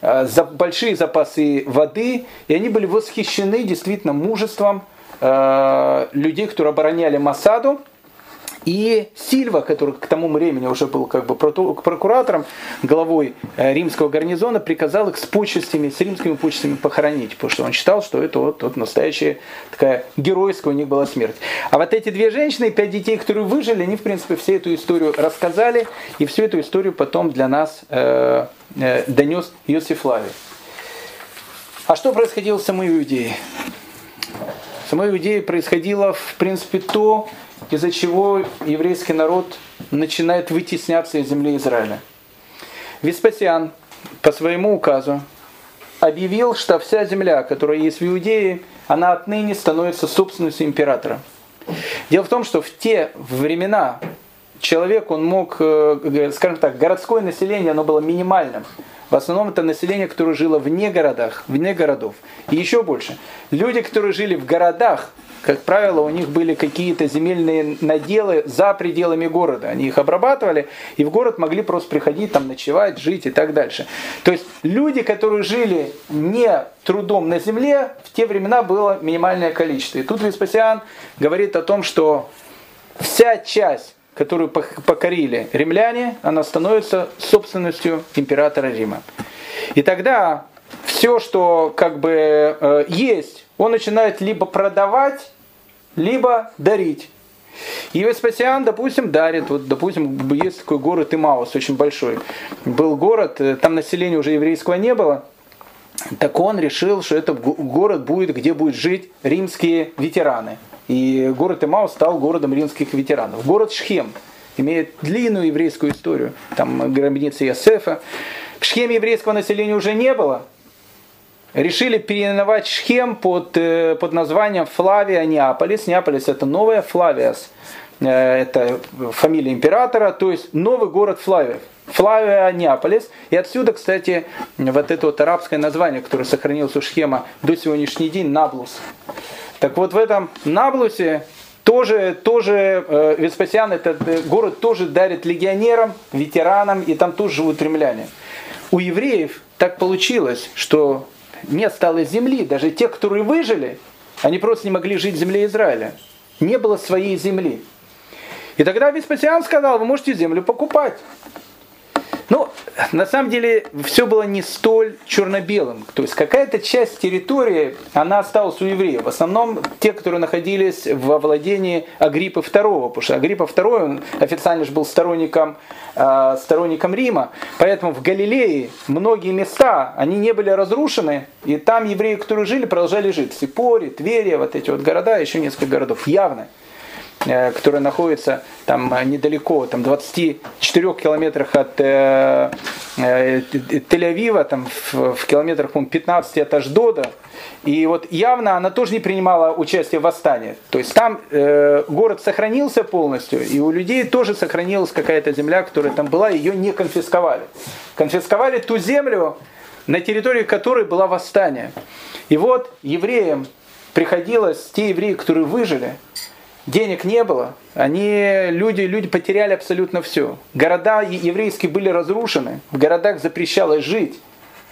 A: э, большие запасы воды, и они были восхищены действительно мужеством э, людей, которые обороняли Масаду. И Сильва, который к тому времени уже был как бы прокуратором, главой э, римского гарнизона, приказал их с почестями, с римскими почестями похоронить, потому что он считал, что это вот, вот настоящая такая геройская у них была смерть. А вот эти две женщины и пять детей, которые выжили, они, в принципе, всю эту историю рассказали, и всю эту историю потом для нас э, э, донес Иосиф Лави. А что происходило в самой Иудее? В самой Иудее происходило, в принципе, то, из-за чего еврейский народ начинает вытесняться из земли Израиля. Веспасиан по своему указу объявил, что вся земля, которая есть в Иудее, она отныне становится собственностью императора. Дело в том, что в те времена человек, он мог, э, скажем так, городское население, оно было минимальным. В основном это население, которое жило вне городах, вне городов. И еще больше. Люди, которые жили в городах, как правило, у них были какие-то земельные наделы за пределами города. Они их обрабатывали, и в город могли просто приходить, там ночевать, жить и так дальше. То есть люди, которые жили не трудом на земле, в те времена было минимальное количество. И тут Веспасиан говорит о том, что вся часть которую покорили римляне, она становится собственностью императора Рима. И тогда все, что как бы э, есть, он начинает либо продавать, либо дарить. И Веспасиан, допустим, дарит, вот, допустим, есть такой город Имаус, очень большой. Был город, э, там населения уже еврейского не было, так он решил, что это город будет, где будут жить римские ветераны. И город Имаус стал городом римских ветеранов. Город Шхем имеет длинную еврейскую историю. Там гробница Иосифа. В Шхеме еврейского населения уже не было. Решили переименовать Шхем под, э, под названием Флавия Неаполис. Неаполис это новая, Флавиас э, это фамилия императора, то есть новый город Флавиев. Флавия Неаполис. И отсюда, кстати, вот это вот арабское название, которое сохранилось у Шхема до сегодняшний день, Наблус. Так вот в этом Наблусе тоже, тоже э, Веспасиан, этот э, город тоже дарит легионерам, ветеранам, и там тоже живут римляне. У евреев так получилось, что не осталось земли. Даже те, которые выжили, они просто не могли жить в земле Израиля. Не было своей земли. И тогда Веспасиан сказал, вы можете землю покупать. Ну, на самом деле, все было не столь черно-белым. То есть какая-то часть территории, она осталась у евреев. В основном те, которые находились во владении Агриппы II. Потому что Агриппа II, он официально же был сторонником, э, сторонником Рима. Поэтому в Галилее многие места, они не были разрушены. И там евреи, которые жили, продолжали жить. Сипори, Тверия, вот эти вот города, еще несколько городов. Явно. Э, которая находится там э, недалеко, там 24 километрах от э, Тель-Авива, там в, километрах, по 15 от Аждода. И вот явно она тоже не принимала участие в восстании. То есть там город сохранился полностью, и у людей тоже сохранилась какая-то земля, которая там была, ее не конфисковали. Конфисковали ту землю, на территории которой было восстание. И вот евреям приходилось, те евреи, которые выжили, денег не было, они, люди, люди потеряли абсолютно все. Города еврейские были разрушены, в городах запрещалось жить,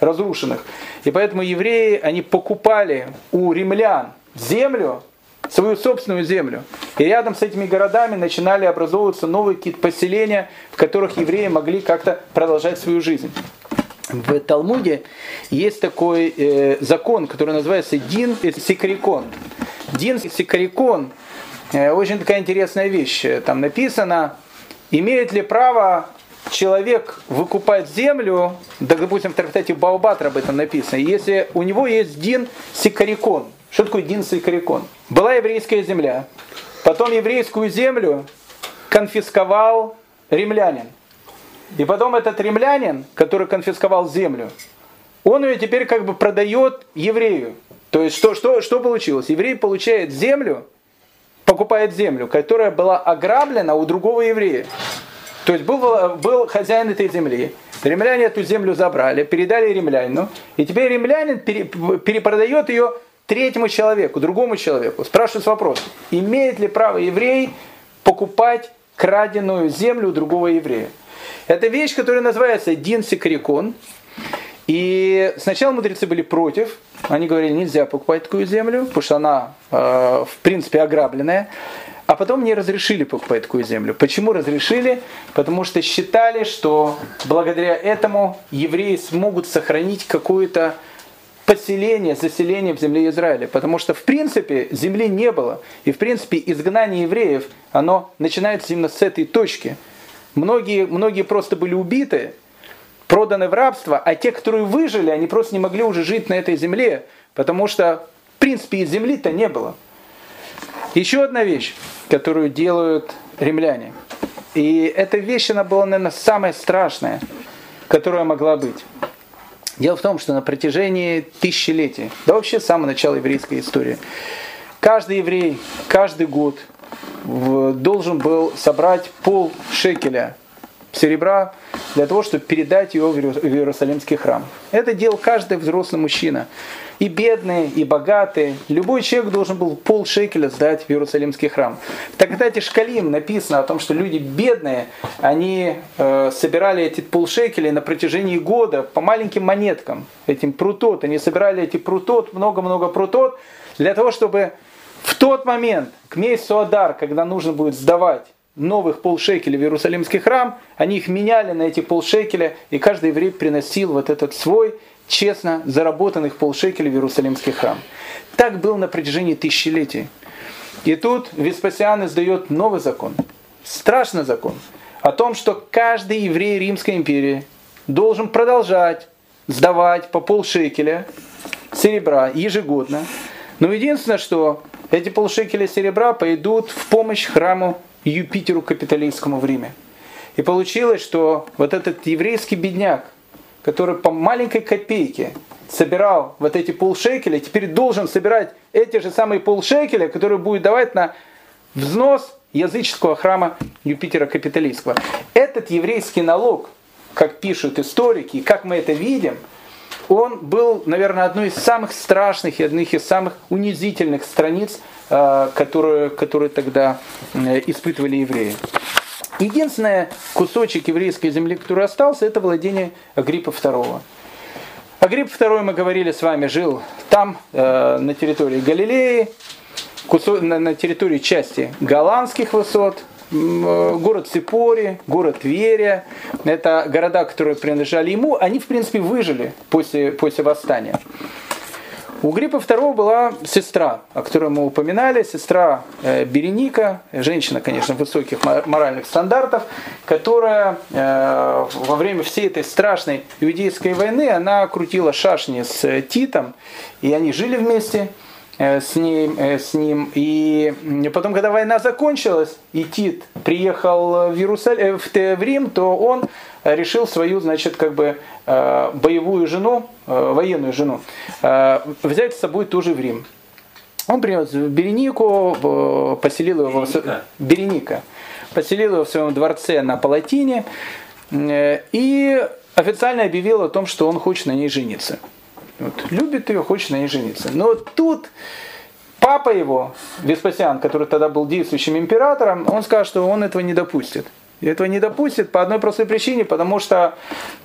A: разрушенных. И поэтому евреи, они покупали у римлян землю, свою собственную землю. И рядом с этими городами начинали образовываться новые какие-то поселения, в которых евреи могли как-то продолжать свою жизнь. В Талмуде есть такой э, закон, который называется Дин Сикарикон. Дин Сикарикон э, очень такая интересная вещь. Там написано, имеет ли право человек выкупать землю, да, допустим, в трактате Баобатра об этом написано, если у него есть Дин Сикарикон – что такое Динса и Карикон? Была еврейская земля, потом еврейскую землю конфисковал римлянин. И потом этот римлянин, который конфисковал землю, он ее теперь как бы продает еврею. То есть что, что, что получилось? Еврей получает землю, покупает землю, которая была ограблена у другого еврея. То есть был, был хозяин этой земли, римляне эту землю забрали, передали римлянину, и теперь римлянин пере, перепродает ее третьему человеку, другому человеку, спрашивается вопрос, имеет ли право еврей покупать краденую землю у другого еврея. Это вещь, которая называется Дин Секрикон. И сначала мудрецы были против, они говорили, нельзя покупать такую землю, потому что она, э, в принципе, ограбленная. А потом не разрешили покупать такую землю. Почему разрешили? Потому что считали, что благодаря этому евреи смогут сохранить какую-то поселение, заселение в земле Израиля. Потому что, в принципе, земли не было. И, в принципе, изгнание евреев, оно начинается именно с этой точки. Многие, многие просто были убиты, проданы в рабство, а те, которые выжили, они просто не могли уже жить на этой земле, потому что, в принципе, и земли-то не было. Еще одна вещь, которую делают римляне. И эта вещь, она была, наверное, самая страшная, которая могла быть. Дело в том, что на протяжении тысячелетий, да вообще с самого начала еврейской истории, каждый еврей, каждый год должен был собрать пол шекеля серебра для того, чтобы передать его в Иерусалимский храм. Это делал каждый взрослый мужчина. И бедные, и богатые. Любой человек должен был пол шекеля сдать в Иерусалимский храм. Так кстати, Шкалим написано о том, что люди бедные, они э, собирали эти пол шекеля на протяжении года по маленьким монеткам, этим прутот. Они собирали эти прутот, много-много прутот, для того, чтобы в тот момент, к месяцу Адар, когда нужно будет сдавать новых полшекеля в Иерусалимский храм, они их меняли на эти полшекеля, и каждый еврей приносил вот этот свой честно заработанных полшекеля в Иерусалимский храм. Так было на протяжении тысячелетий. И тут Веспасиан издает новый закон, страшный закон, о том, что каждый еврей Римской империи должен продолжать сдавать по полшекеля серебра ежегодно. Но единственное, что эти полшекеля серебра пойдут в помощь храму Юпитеру капиталистскому в Риме. И получилось, что вот этот еврейский бедняк, который по маленькой копейке собирал вот эти полшекеля, теперь должен собирать эти же самые полшекеля, которые будет давать на взнос языческого храма Юпитера Капиталистского. Этот еврейский налог, как пишут историки, как мы это видим, он был, наверное, одной из самых страшных и одних из самых унизительных страниц, э, которые, которые тогда э, испытывали евреи. Единственный кусочек еврейской земли, который остался, это владение Агриппа II. Агрипп II, мы говорили с вами, жил там, э, на территории Галилеи, на, территории части голландских высот, город Сипори, город Верия. Это города, которые принадлежали ему. Они, в принципе, выжили после, после восстания. У Гриппа II была сестра, о которой мы упоминали, сестра э, Береника, женщина, конечно, высоких моральных стандартов, которая э, во время всей этой страшной иудейской войны, она крутила шашни с Титом, и они жили вместе с ним, с ним. И потом, когда война закончилась, и Тит приехал в, Иерусалим, в Рим, то он решил свою, значит, как бы э, боевую жену, э, военную жену, э, взять с собой тоже в Рим. Он принес Беренику, поселил его Береника. в Береника, поселил его в своем дворце на Палатине, и официально объявил о том, что он хочет на ней жениться. Вот, любит ее, хочет на ней жениться. Но тут папа его, Веспасиан, который тогда был действующим императором, он сказал, что он этого не допустит. И этого не допустит по одной простой причине, потому что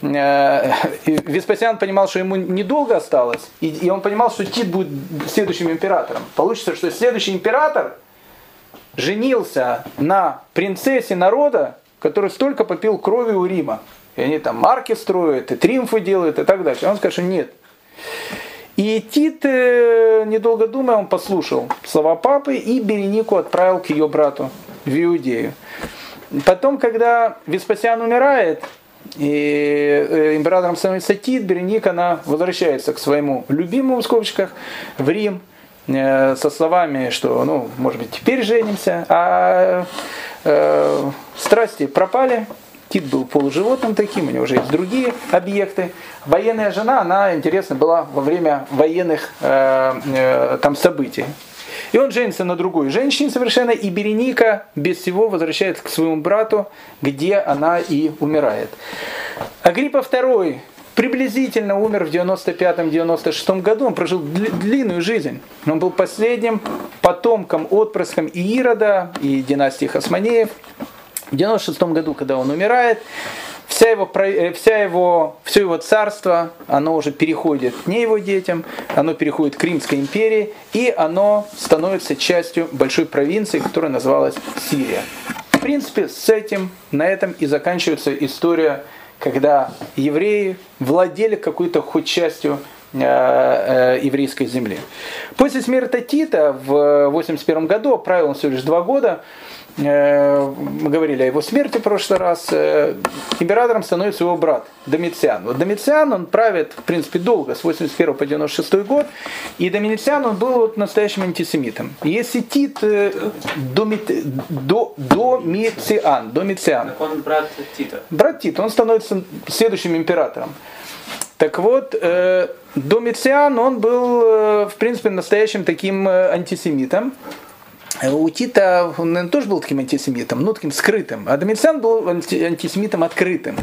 A: э, Веспасиан понимал, что ему недолго осталось, и, и он понимал, что Тит будет следующим императором. Получится, что следующий император женился на принцессе народа, который столько попил крови у Рима. И они там марки строят, и триумфы делают, и так дальше. Он скажет, что нет. И Тит, э, недолго думая, он послушал слова папы и Беренику отправил к ее брату в Иудею. Потом, когда Веспасиан умирает, и э, императором становится Тит, Береник, она возвращается к своему любимому в скобочках в Рим э, со словами, что, ну, может быть, теперь женимся, а э, страсти пропали, Тит был полуживотным таким, у него уже есть другие объекты. Военная жена, она, интересно, была во время военных э, э, там событий. И он женится на другой женщине совершенно, и Береника без всего возвращается к своему брату, где она и умирает. Агриппа II приблизительно умер в 95-96 году, он прожил длинную жизнь. Он был последним потомком, отпрыском Ирода и династии Хасманеев. В 96 году, когда он умирает, вся его, э, вся его, все его царство, оно уже переходит не его детям, оно переходит к Римской империи, и оно становится частью большой провинции, которая называлась Сирия. В принципе, с этим, на этом и заканчивается история, когда евреи владели какой-то хоть частью э, э, еврейской земли. После смерти Тита в 81 году, правил он всего лишь два года, мы говорили о его смерти в прошлый раз, э, императором становится его брат Домициан. Вот Домициан, он правит, в принципе, долго, с 81 по 96 год, и Домициан, он был вот настоящим антисемитом. Если Тит э, до, Домициан, Домициан.
B: Так он брат Тита.
A: Брат Тита, он становится следующим императором. Так вот, Домициан, он был, в принципе, настоящим таким антисемитом. У Тита он наверное, тоже был таким антисемитом, но таким скрытым. А Домициан был антисемитом открытым.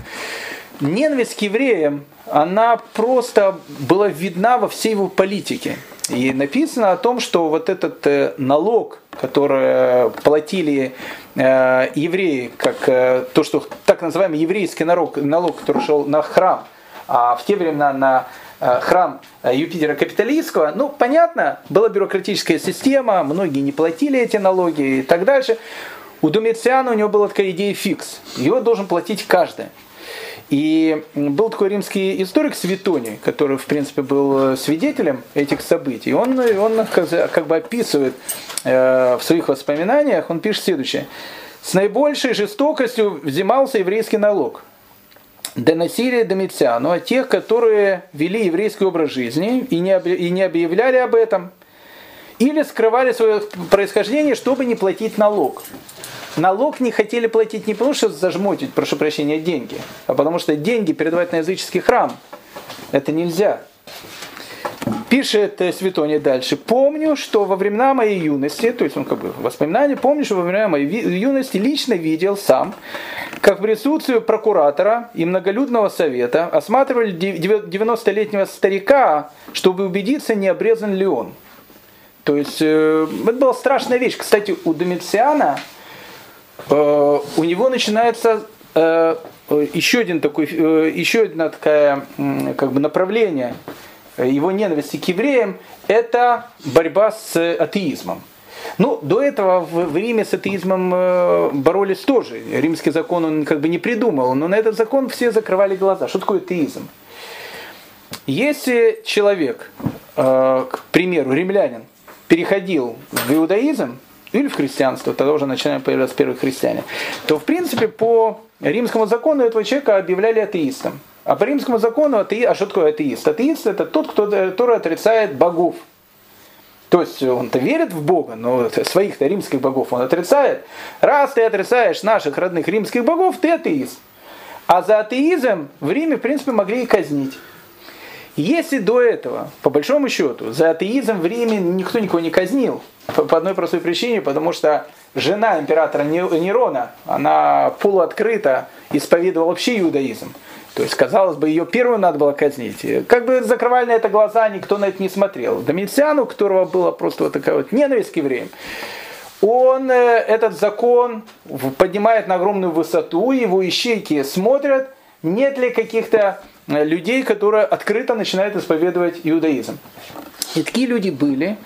A: Ненависть к евреям, она просто была видна во всей его политике. И написано о том, что вот этот э, налог, который платили э, евреи, как э, то, что так называемый еврейский налог, налог, который шел на храм, а в те времена на храм э, Юпитера Капитолийского, ну, понятно, была бюрократическая система, многие не платили эти налоги и так дальше. У Домициана у него была такая идея фикс. Его должен платить каждый. И был такой римский историк Светоний, который, в принципе, был свидетелем этих событий. Он, он как бы описывает э, в своих воспоминаниях, он пишет следующее. С наибольшей жестокостью взимался еврейский налог доносили Домициану о тех, которые вели еврейский образ жизни и не, и не объявляли об этом, или скрывали свое происхождение, чтобы не платить налог. Налог не хотели платить не потому, что зажмотить, прошу прощения, деньги, а потому что деньги передавать на языческий храм. Это нельзя. Пишет э, Светоний дальше. Помню, что во времена моей юности, то есть он как бы воспоминания, помню, что во времена моей юности лично видел сам, как в присутствии прокуратора и многолюдного совета осматривали 90-летнего старика, чтобы убедиться, не обрезан ли он. То есть э, это была страшная вещь. Кстати, у Домициана э, у него начинается еще один такой, еще одна такая как бы направление его ненависти к евреям, это борьба с атеизмом. Ну, до этого в, в Риме с атеизмом э, боролись тоже. Римский закон он как бы не придумал, но на этот закон все закрывали глаза. Что такое атеизм? Если человек, э, к примеру, римлянин, переходил в иудаизм или в христианство, тогда уже начинают появляться первые христиане, то в принципе по римскому закону этого человека объявляли атеистом. А по римскому закону атеист, а что такое атеист? Атеист это тот, кто, который отрицает богов. То есть он-то верит в Бога, но своих-то римских богов он отрицает. Раз ты отрицаешь наших родных римских богов, ты атеист. А за атеизм в Риме, в принципе, могли и казнить. Если до этого, по большому счету, за атеизм в Риме никто никого не казнил, по одной простой причине, потому что жена императора Нерона, она полуоткрыто исповедовала вообще иудаизм. То есть, казалось бы, ее первую надо было казнить. Как бы закрывали на это глаза, никто на это не смотрел. Домициану, у которого была просто вот такая вот ненависть к евреям, он э, этот закон поднимает на огромную высоту, его ищейки смотрят, нет ли каких-то э, людей, которые открыто начинают исповедовать иудаизм. И такие люди были.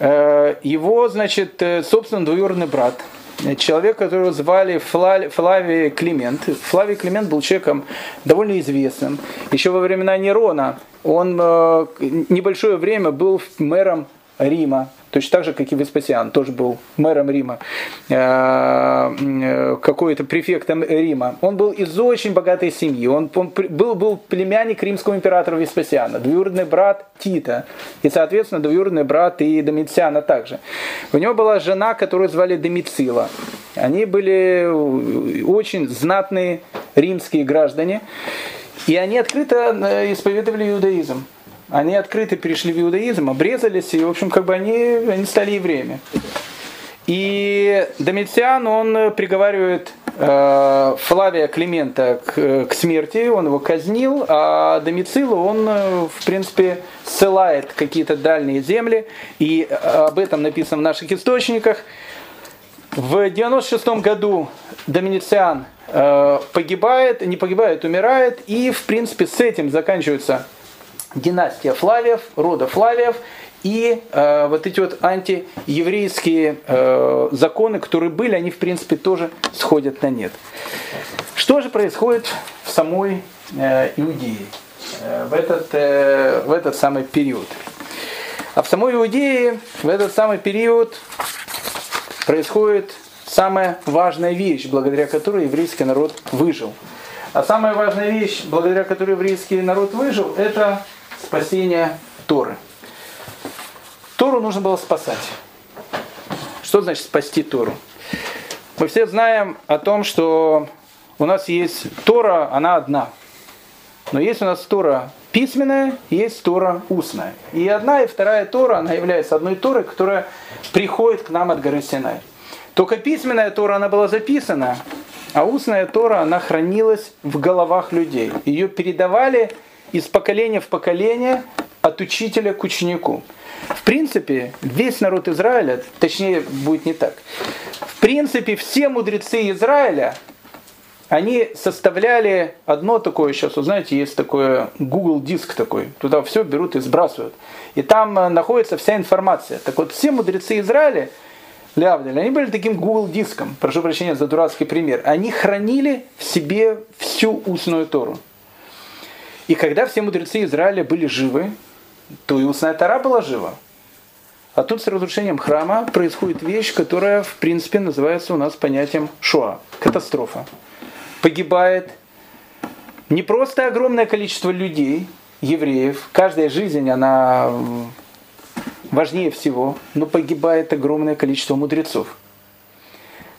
A: Э, его, значит, собственно, двоюродный брат, человек, которого звали Флавий Климент. Флавий Климент был человеком довольно известным. Еще во времена Нерона он небольшое время был мэром Рима, точно так же, как и Веспасиан, тоже был мэром Рима, э, э, какой-то префектом Рима. Он был из очень богатой семьи, он, был, был племянник римского императора Веспасиана, двоюродный брат Тита, и, соответственно, двоюродный брат и Домициана также. У него была жена, которую звали Домицила. Они были очень знатные римские граждане, и они открыто э, исповедовали иудаизм они открыто перешли в иудаизм, обрезались, и, в общем, как бы они, они стали евреями. И Домициан, он приговаривает э, Флавия Климента к, к смерти, он его казнил, а Домицилу он, э, в принципе, ссылает какие-то дальние земли, и об этом написано в наших источниках. В 96 году Домициан э, погибает, не погибает, умирает, и, в принципе, с этим заканчивается династия Флавиев, рода Флавиев, и э, вот эти вот антиеврейские э, законы, которые были, они в принципе тоже сходят на нет. Что же происходит в самой э, Иудее э, в, этот, э, в этот самый период? А в самой Иудее в этот самый период происходит самая важная вещь, благодаря которой еврейский народ выжил. А самая важная вещь, благодаря которой еврейский народ выжил, это спасения Торы. Тору нужно было спасать. Что значит спасти Тору? Мы все знаем о том, что у нас есть Тора, она одна. Но есть у нас Тора письменная, есть Тора устная. И одна и вторая Тора, она является одной Торой, которая приходит к нам от горы Синай. Только письменная Тора, она была записана, а устная Тора, она хранилась в головах людей. Ее передавали из поколения в поколение от учителя к ученику. В принципе, весь народ Израиля, точнее, будет не так. В принципе, все мудрецы Израиля, они составляли одно такое, сейчас, вы знаете, есть такое Google диск такой, туда все берут и сбрасывают. И там э, находится вся информация. Так вот, все мудрецы Израиля, Лявдель, они были таким Google диском, прошу прощения за дурацкий пример. Они хранили в себе всю устную Тору. И когда все мудрецы Израиля были живы, то и устная Тара была жива. А тут с разрушением храма происходит вещь, которая, в принципе, называется у нас понятием шоа, катастрофа. Погибает не просто огромное количество людей, евреев, каждая жизнь, она важнее всего, но погибает огромное количество мудрецов.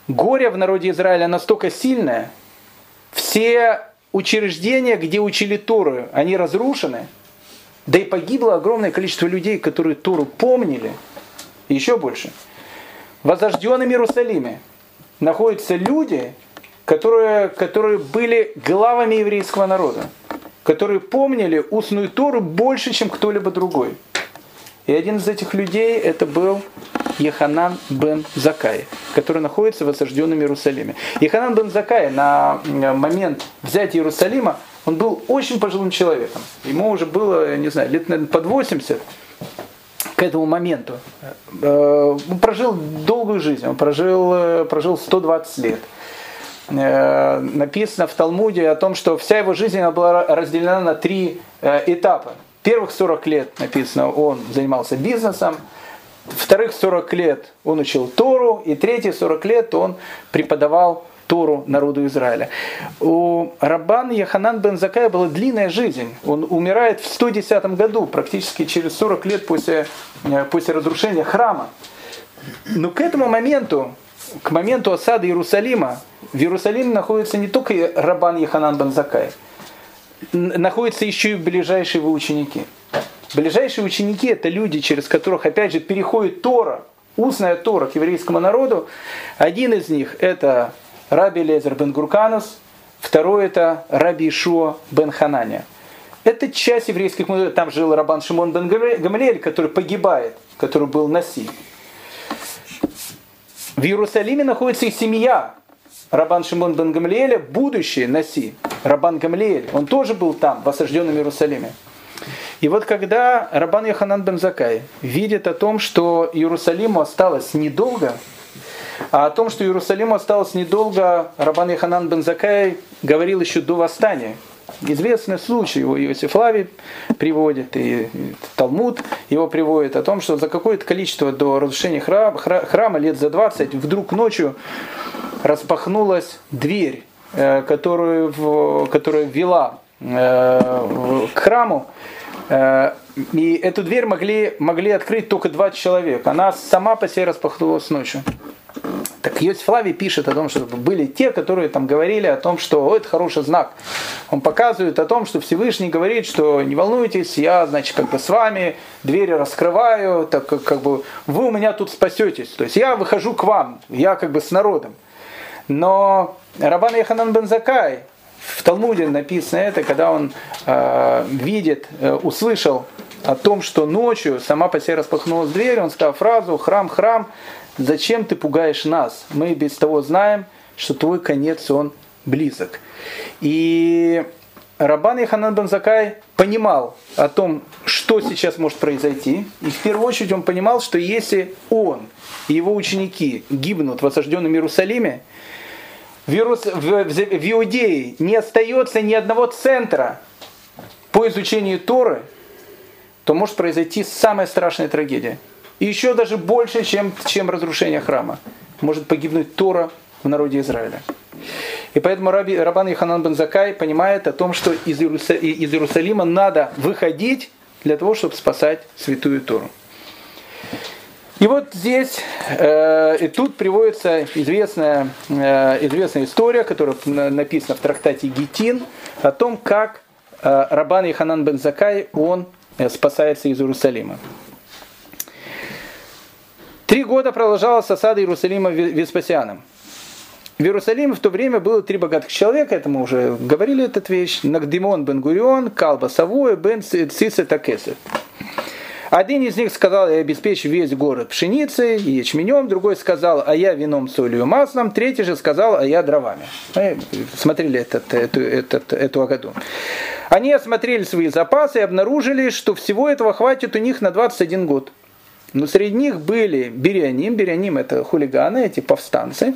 A: Горе в народе Израиля настолько сильное, все учреждения, где учили Тору, они разрушены, да и погибло огромное количество людей, которые Тору помнили, еще больше. В возрожденном Иерусалиме находятся люди, которые, которые были главами еврейского народа, которые помнили устную Тору больше, чем кто-либо другой. И один из этих людей это был Еханан бен Закай, который находится в осажденном Иерусалиме. Еханан бен Закай на момент взятия Иерусалима, он был очень пожилым человеком. Ему уже было, не знаю, лет, наверное, под 80 к этому моменту. Э, он прожил долгую жизнь, он прожил, э, прожил 120 лет. Э, написано в Талмуде о том, что вся его жизнь она была разделена на три этапа. Первых 40 лет написано, он занимался бизнесом, вторых 40 лет он учил Тору, и третьи 40 лет он преподавал Тору народу Израиля. У Раббана Яханан бен Закая была длинная жизнь. Он умирает в 110 году, практически через 40 лет после, э, после разрушения храма. Но к этому моменту, к моменту осады Иерусалима, в Иерусалиме находится не только Рабан Яханан бен Закай, находятся еще и ближайшие его ученики – Ближайшие ученики это люди, через которых опять же переходит Тора, устная Тора к еврейскому народу. Один из них это Раби Лезер бен Гурканус, Второй это Раби Ишуа бен Хананя. Это часть еврейских мудрецов. Там жил Рабан Шимон бен Гамлиэль, который погибает, который был Наси. В Иерусалиме находится и семья Рабан Шимон бен Гамлиэля, будущий Наси, Рабан Гамлиэль. Он тоже был там, в осажденном Иерусалиме. И вот когда Рабан Яханан бен Закай видит о том, что Иерусалиму осталось недолго, а о том, что Иерусалиму осталось недолго, Рабан Яханан бен Закай говорил еще до восстания. Известный случай, его Иосиф Лави приводит, и Талмуд его приводит о том, что за какое-то количество до разрушения храма, храма лет за 20, вдруг ночью распахнулась дверь, э, которую, которая вела э, к храму, и эту дверь могли, могли открыть только два человека. Она сама по себе распахнулась ночью. Так Йосиф Флавий пишет о том, что были те, которые там говорили о том, что О, это хороший знак. Он показывает о том, что Всевышний говорит, что не волнуйтесь, я, значит, как бы с вами двери раскрываю, так как, как бы вы у меня тут спасетесь. То есть я выхожу к вам, я как бы с народом. Но Рабан Яханан Бензакай, в Талмуде написано это, когда он э, видит, э, услышал о том, что ночью сама по себе распахнулась дверь, он сказал фразу «Храм, храм, зачем ты пугаешь нас? Мы без того знаем, что твой конец, он близок». И Рабан Иханан Бензакай понимал о том, что сейчас может произойти. И в первую очередь он понимал, что если он и его ученики гибнут в осажденном Иерусалиме, в, Иерус... в, в, Иудее не остается ни одного центра по изучению Торы, то может произойти самая страшная трагедия. И еще даже больше, чем, чем разрушение храма. Может погибнуть Тора в народе Израиля. И поэтому Раби, Рабан Иханан бен Закай понимает о том, что из, Иерусалима, из Иерусалима надо выходить для того, чтобы спасать святую Тору. И вот здесь, э, и тут приводится известная, э, известная история, которая написана в трактате Гитин, о том, как э, Рабан Иханан бен Закай, он э, спасается из Иерусалима. Три года продолжалась осада Иерусалима Веспасианом. В Иерусалиме в то время было три богатых человека, это мы уже говорили эту вещь, Нагдимон бен Гурион, Калба Савуэ, бен Циса Такесет. Один из них сказал, я обеспечу весь город пшеницей и ячменем, другой сказал, а я вином, солью маслом, третий же сказал, а я дровами. Мы смотрели этот, эту, этот, эту Агаду. Они осмотрели свои запасы и обнаружили, что всего этого хватит у них на 21 год. Но среди них были Берианим, Берианим это хулиганы, эти повстанцы.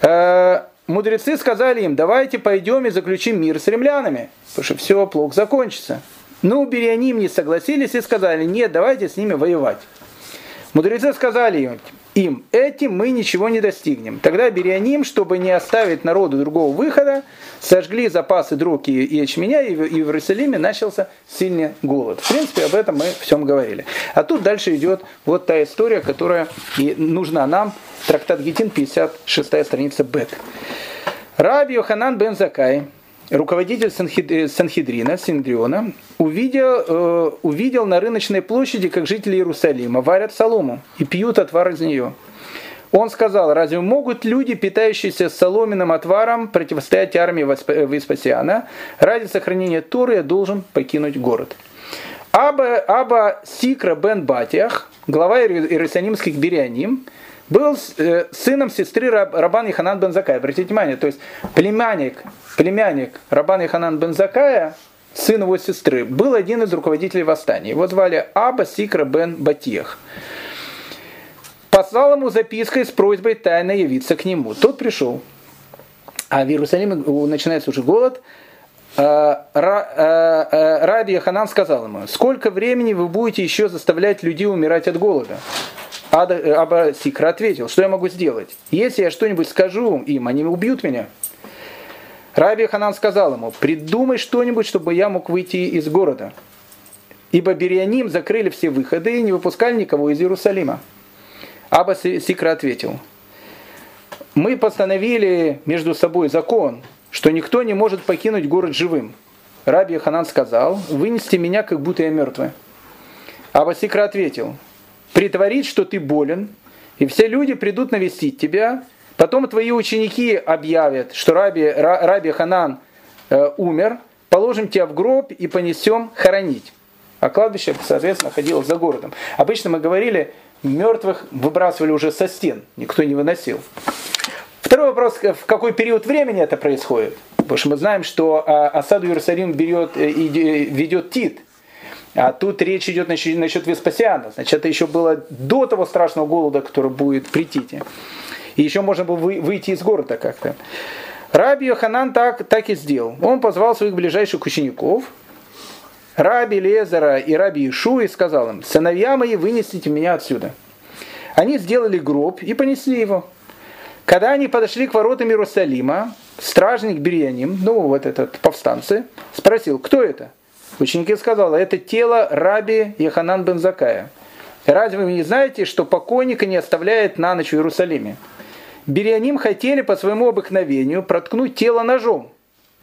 A: Э, мудрецы сказали им, давайте пойдем и заключим мир с римлянами, потому что все плохо закончится. Ну, Берианим не согласились и сказали, нет, давайте с ними воевать. Мудрецы сказали им, им, этим мы ничего не достигнем. Тогда Берианим, чтобы не оставить народу другого выхода, сожгли запасы дрог и, ячменя, и в Иерусалиме начался сильный голод. В принципе, об этом мы всем говорили. А тут дальше идет вот та история, которая и нужна нам. Трактат Гетин, 56 страница Бет. Раби Йоханан бен Закай, руководитель э, Санхедрина, Синдриона, увидел, э, увидел на рыночной площади, как жители Иерусалима варят солому и пьют отвар из нее. Он сказал, разве могут люди, питающиеся соломенным отваром, противостоять армии Веспасиана? Ради сохранения Торы я должен покинуть город. Аба, Аба Сикра бен Батиах, глава иерусалимских Бирианим, был э, сыном сестры Рабан Иханан бен Закая. Обратите внимание, то есть племянник, племянник Рабан Иханан бен Закая, сын его сестры, был один из руководителей восстания. Его звали Аба Сикра бен Батиях. Послал ему запиской с просьбой тайно явиться к нему. Тот пришел. А в Иерусалиме начинается уже голод. А, а, а, Раби Ханан сказал ему, сколько времени вы будете еще заставлять людей умирать от голода? Аба Сикра ответил, что я могу сделать? Если я что-нибудь скажу им, они убьют меня. Раби Ханан сказал ему, придумай что-нибудь, чтобы я мог выйти из города. Ибо Берианим закрыли все выходы и не выпускали никого из Иерусалима. Аба Сикра ответил, мы постановили между собой закон, что никто не может покинуть город живым. Раби Ханан сказал, вынести меня, как будто я мертвый. Аба Сикра ответил, притворить, что ты болен, и все люди придут навестить тебя, Потом твои ученики объявят, что Раби, Раби Ханан э, умер, положим тебя в гроб и понесем хоронить. А кладбище, соответственно, находилось за городом. Обычно мы говорили, мертвых выбрасывали уже со стен, никто не выносил. Второй вопрос, в какой период времени это происходит? Потому что мы знаем, что а, осаду Иерусалим берет, э, ведет Тит. А тут речь идет насчет Веспасиана. Значит, это еще было до того страшного голода, который будет при Тите. И еще можно было выйти из города как-то. Раби Йоханан так, так и сделал. Он позвал своих ближайших учеников, Раби Лезера и Раби Ишу, и сказал им, «Сыновья мои, вынесите меня отсюда». Они сделали гроб и понесли его. Когда они подошли к воротам Иерусалима, стражник Берианим, ну вот этот повстанцы, спросил, кто это? Ученики сказали, это тело раби Яханан бен Закая. Разве вы не знаете, что покойника не оставляет на ночь в Иерусалиме? Берианим хотели по своему обыкновению проткнуть тело ножом.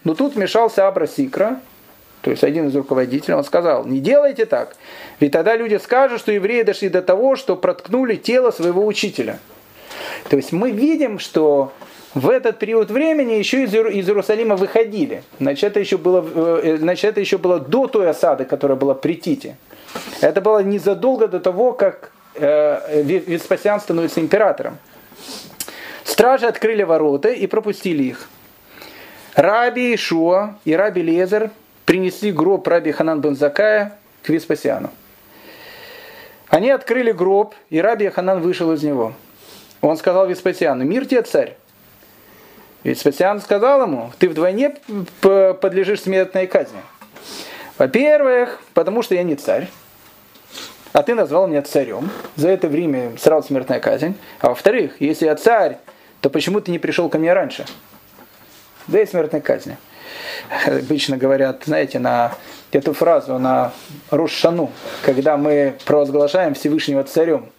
A: Но тут вмешался Абра Сикра, то есть один из руководителей, он сказал, не делайте так, ведь тогда люди скажут, что евреи дошли до того, что проткнули тело своего учителя. То есть мы видим, что в этот период времени еще из Иерусалима выходили. Значит, это еще было, э, значит, это еще было до той осады, которая была при Тите. Это было незадолго до того, как э, Веспасиан становится императором. Стражи открыли ворота и пропустили их. Раби Ишуа и Раби Лезер принесли гроб Раби Ханан бен Закая к Веспасиану. Они открыли гроб, и Раби Ханан вышел из него. Он сказал Веспасиану, мир тебе, царь. Веспасиан сказал ему, ты вдвойне подлежишь смертной казни. Во-первых, потому что я не царь, а ты назвал меня царем. За это время сразу смертная казнь. А во-вторых, если я царь, то почему ты не пришел ко мне раньше? Да и смертная казнь. Обычно говорят, знаете, на эту фразу на Рушану, когда мы провозглашаем Всевышнего царем.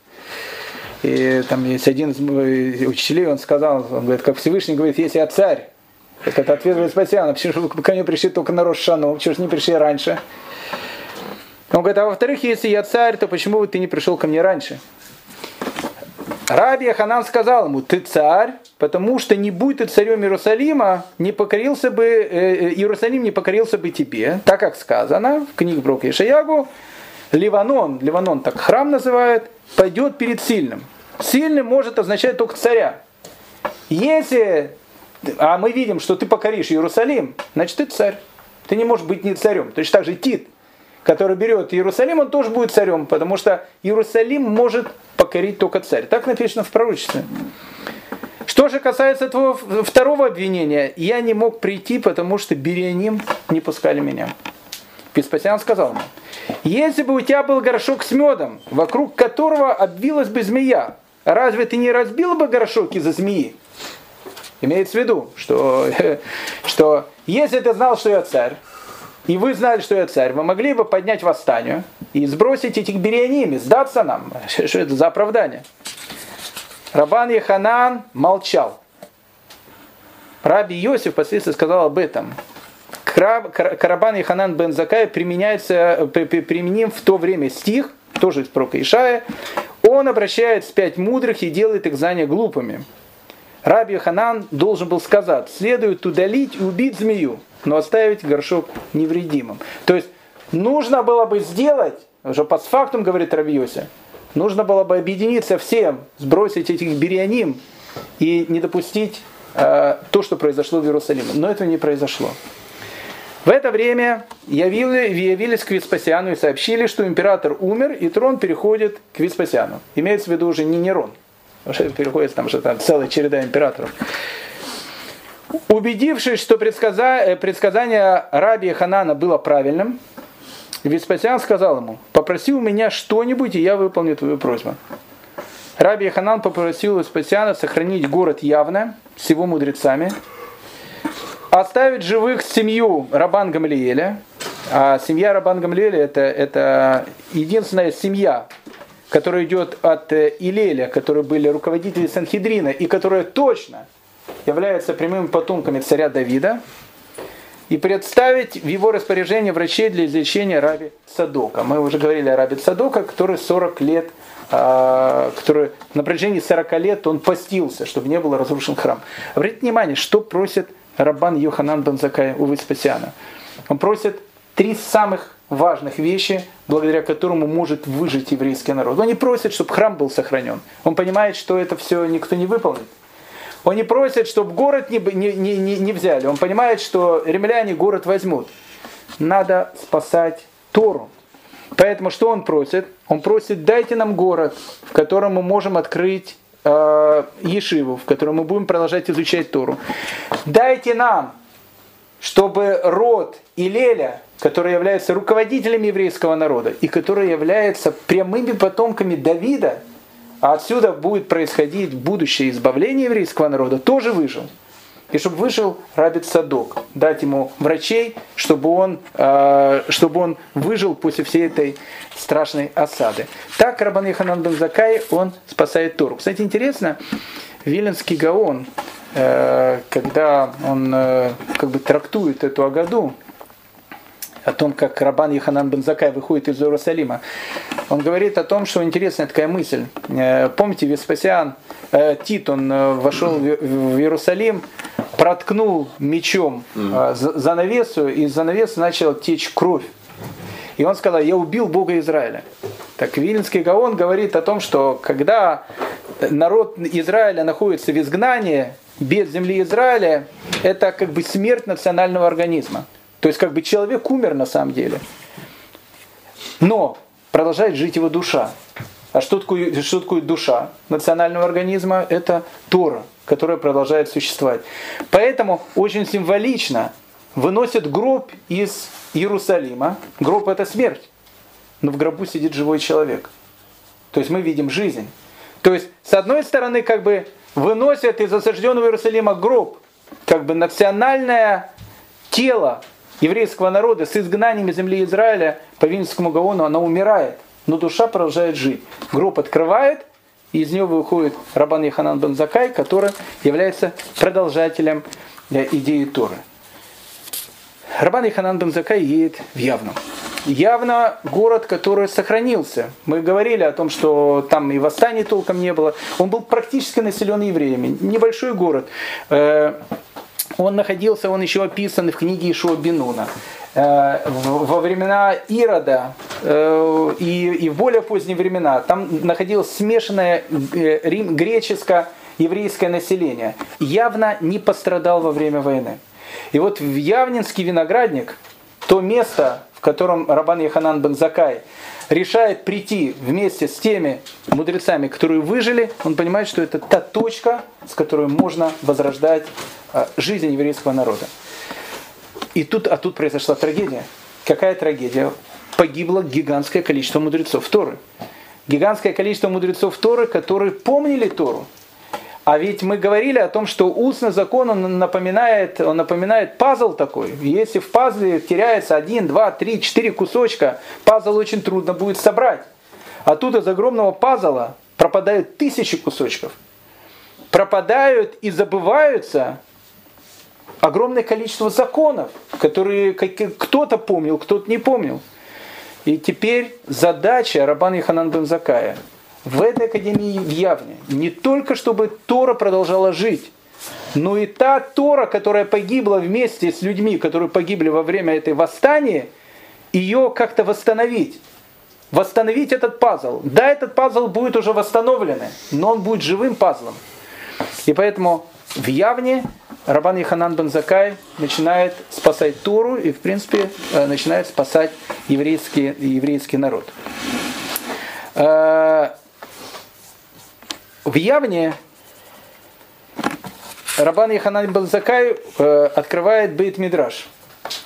A: И там есть один из учителей, он сказал, он говорит, как Всевышний говорит, если я царь, это ответ Веспасиана, почему вы ко мне пришли только на Рошану, почему же не пришли раньше? Он говорит, а во-вторых, если я царь, то почему ты не пришел ко мне раньше? Раби Ханан сказал ему, ты царь, потому что не будь ты царем Иерусалима, не покорился бы, э, э, Иерусалим не покорился бы тебе, так как сказано в книге Брока и Шаягу, Ливанон, Ливанон так храм называют, пойдет перед сильным. Сильным может означать только царя. Если, а мы видим, что ты покоришь Иерусалим, значит ты царь. Ты не можешь быть не царем. Точно так же Тит, который берет Иерусалим, он тоже будет царем, потому что Иерусалим может покорить только царь. Так написано в пророчестве. Что же касается твоего второго обвинения, я не мог прийти, потому что Берианим не пускали меня. Веспасиан сказал ему, если бы у тебя был горшок с медом, вокруг которого обвилась бы змея, разве ты не разбил бы горшок из-за змеи? Имеется в виду, что, что если ты знал, что я царь, и вы знали, что я царь, вы могли бы поднять восстание и сбросить этих берианими, сдаться нам. Что это за оправдание? Рабан Яханан молчал. Раби Йосиф впоследствии сказал об этом. Карабан и Ханан бен Закая применяется, применим в то время стих, тоже из пророка Ишая. Он обращает пять мудрых и делает их знания глупыми. Раби Ханан должен был сказать, следует удалить и убить змею, но оставить горшок невредимым. То есть нужно было бы сделать, уже по фактум говорит Раби Йося, нужно было бы объединиться всем, сбросить этих бирианим и не допустить э, то, что произошло в Иерусалиме. Но этого не произошло. В это время явили, явились к Веспасиану и сообщили, что император умер, и трон переходит к Веспасиану. Имеется в виду уже не Нерон, что переходит там же там целая череда императоров. Убедившись, что предсказа... предсказание раби Ханана было правильным, Веспасиан сказал ему, попроси у меня что-нибудь, и я выполню твою просьбу. Раби Ханан попросил Веспасиана сохранить город явно, с его мудрецами, оставить живых семью Рабан Гамлиеля. А семья Рабан Гамлиеля это, это единственная семья, которая идет от э, Илеля, которые были руководители Санхедрина, и которая точно является прямыми потомками царя Давида. и представить в его распоряжение врачей для излечения Раби Садока. Мы уже говорили о Раби Садока, который 40 лет а, который на протяжении 40 лет он постился, чтобы не был разрушен храм. Обратите внимание, что просит Рабан Йоханан Бензакай у Веспасиана. Он просит три самых важных вещи, благодаря которому может выжить еврейский народ. Он не просит, чтобы храм был сохранен. Он понимает, что это все никто не выполнит. Он не просит, чтобы город не, не, не, не взяли. Он понимает, что римляне город возьмут. Надо спасать Тору. Поэтому что он просит? Он просит, дайте нам город, в котором мы можем открыть э, Ешиву, в котором мы будем продолжать изучать Тору. Дайте нам, чтобы род Илеля, который является руководителем еврейского народа и который является прямыми потомками Давида, а отсюда будет происходить будущее избавление еврейского народа, тоже выжил и чтобы вышел Рабит Садок, дать ему врачей, чтобы он, э, чтобы он выжил после всей этой страшной осады. Так Рабан Иханан бен Закай, он спасает Тору. Кстати, интересно, Виленский Гаон, когда он э, как бы трактует эту Агаду, о том, как Рабан Яханан бен Закай выходит из Иерусалима. Он говорит о том, что интересная такая мысль. Помните, Веспасиан, Тит, он вошел в Иерусалим, проткнул мечом занавесу, и из занавесы начала течь кровь. И он сказал, я убил Бога Израиля. Так Вильнский Гаон говорит о том, что когда народ Израиля находится в изгнании, без земли Израиля, это как бы смерть национального организма. То есть как бы человек умер на самом деле. Но продолжает жить его душа. А что такое, что такое душа национального организма? Это Тора которая продолжает существовать. Поэтому очень символично выносят гроб из Иерусалима. Гроб это смерть, но в гробу сидит живой человек. То есть мы видим жизнь. То есть, с одной стороны, как бы выносят из осажденного Иерусалима гроб, как бы национальное тело еврейского народа с изгнанием из земли Израиля по Винскому Гаону, она умирает, но душа продолжает жить. Гроб открывает, и из него выходит Рабан Яханан бен Закай, который является продолжателем э, идеи Торы. Рабан Яханан бен Закай едет в Явну. Явно город, который сохранился. Мы говорили о том, что там и восстаний толком не было. Он был практически населен евреями. Небольшой город. Э, он находился, он еще описан в книге Ишуа Бенуна. Э, во времена Ирода э, и, и в более поздние времена там находилось смешанное греческо-еврейское население. Явно не пострадал во время войны. И вот в Явнинский виноградник, то место, в котором Рабан Яханан бен Закай решает прийти вместе с теми мудрецами, которые выжили, он понимает, что это та точка, с которой можно возрождать жизнь еврейского народа. И тут, а тут произошла трагедия. Какая трагедия? Погибло гигантское количество мудрецов Торы. Гигантское количество мудрецов Торы, которые помнили Тору. А ведь мы говорили о том, что устный закон он напоминает, он напоминает пазл такой. Если в пазле теряется один, два, три, четыре кусочка, пазл очень трудно будет собрать. А тут из огромного пазла пропадают тысячи кусочков. Пропадают и забываются огромное количество законов, которые кто-то помнил, кто-то не помнил. И теперь задача Рабана Иханан бен Закая в этой академии в Явне не только чтобы Тора продолжала жить, но и та Тора, которая погибла вместе с людьми, которые погибли во время этой восстания, ее как-то восстановить. Восстановить этот пазл. Да, этот пазл будет уже восстановленный, но он будет живым пазлом. И поэтому в Явне Рабан Иханан бен Закай начинает спасать Тору и, в принципе, э, начинает спасать еврейский, еврейский народ. В Явне Рабан Иханан бен Закай э, открывает Бейт Мидраш.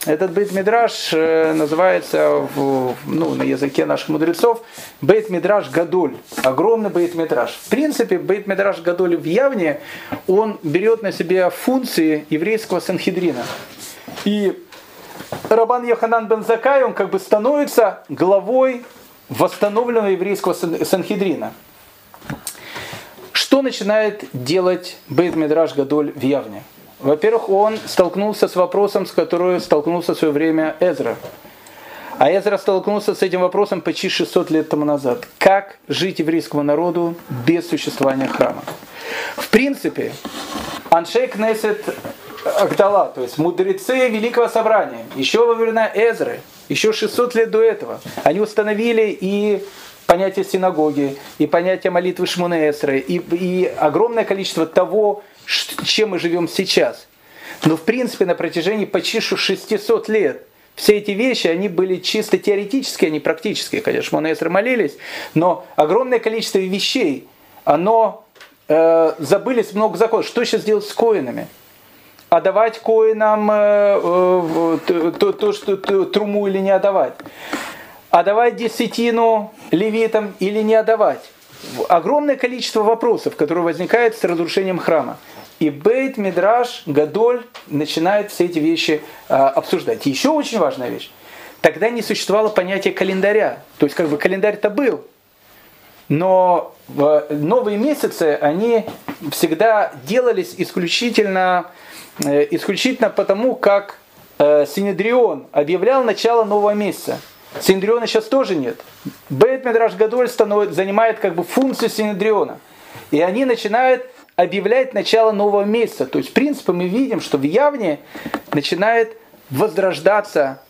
A: Этот бейт мидраш э, называется в, ну, на языке наших мудрецов бейт мидраш гадоль. Огромный бейт мидраш. В принципе, бейт мидраш гадоль в Явне, он берет на себя функции еврейского санхедрина. И Рабан Яханан бен Закай, он как бы становится главой восстановленного еврейского санхедрина. Что начинает делать Бейт Мидраш Гадоль в Явне? Во-первых, он столкнулся с вопросом, с которым столкнулся в свое время Эзра. А Эзра столкнулся с этим вопросом почти 600 лет тому назад. Как жить еврейскому народу без существования храма? В принципе, Аншей Кнесет Агдала, то есть мудрецы Великого Собрания, еще во времена Эзры, еще 600 лет до этого, они установили и понятие синагоги, и понятие молитвы Шмуне и, и огромное количество того, чем мы живем сейчас. Но в принципе на протяжении почти 600 лет все эти вещи, они были чисто теоретические, они практические. Конечно, Шмуне молились, но огромное количество вещей, оно э, забылись много законов. Что сейчас делать с коинами? А давать коинам э, э, то, то, что труму или не отдавать? А давать десятину левитам или не отдавать? Огромное количество вопросов, которые возникают с разрушением храма. И Бейт Мидраш Гадоль начинает все эти вещи а, обсуждать. еще очень важная вещь. Тогда не существовало понятия календаря. То есть как бы календарь-то был, но новые месяцы, они всегда делались исключительно, э, исключительно потому, как э, Синедрион объявлял начало нового месяца. Синедриона сейчас тоже нет. Бейт Медраш Гадоль занимает как бы функцию Синедриона. И они начинают объявлять начало нового месяца. То есть, в принципе, мы видим, что в Явне начинает возрождаться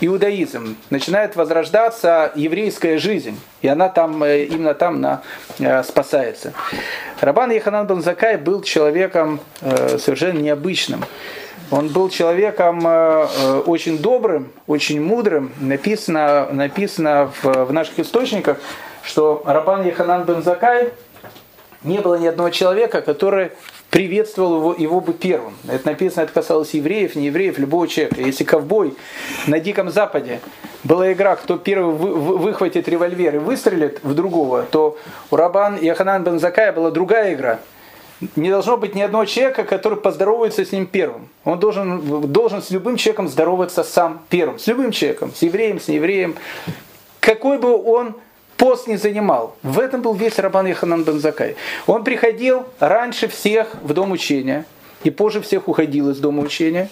A: иудаизм, начинает возрождаться еврейская жизнь, и она там, э, именно там на, э, спасается. Рабан Яханан Банзакай был человеком э, совершенно необычным. Он был человеком очень добрым, очень мудрым. Написано, написано в, в наших источниках, что Рабан Яханан Бензакай не было ни одного человека, который приветствовал его, его бы первым. Это написано, это касалось евреев, не евреев, любого человека. Если ковбой на Диком Западе была игра, кто первый вы, вы, выхватит револьвер и выстрелит в другого, то у Рабан и Аханан бен Закая была другая игра. Не должно быть ни одного человека, который поздоровается с ним первым. Он должен, должен с любым человеком здороваться сам первым. С любым человеком, с евреем, с неевреем. Какой бы он пост не занимал. В этом был весь Рабан Яханан Бензакай. Он приходил раньше всех в дом учения, и позже всех уходил из дома учения.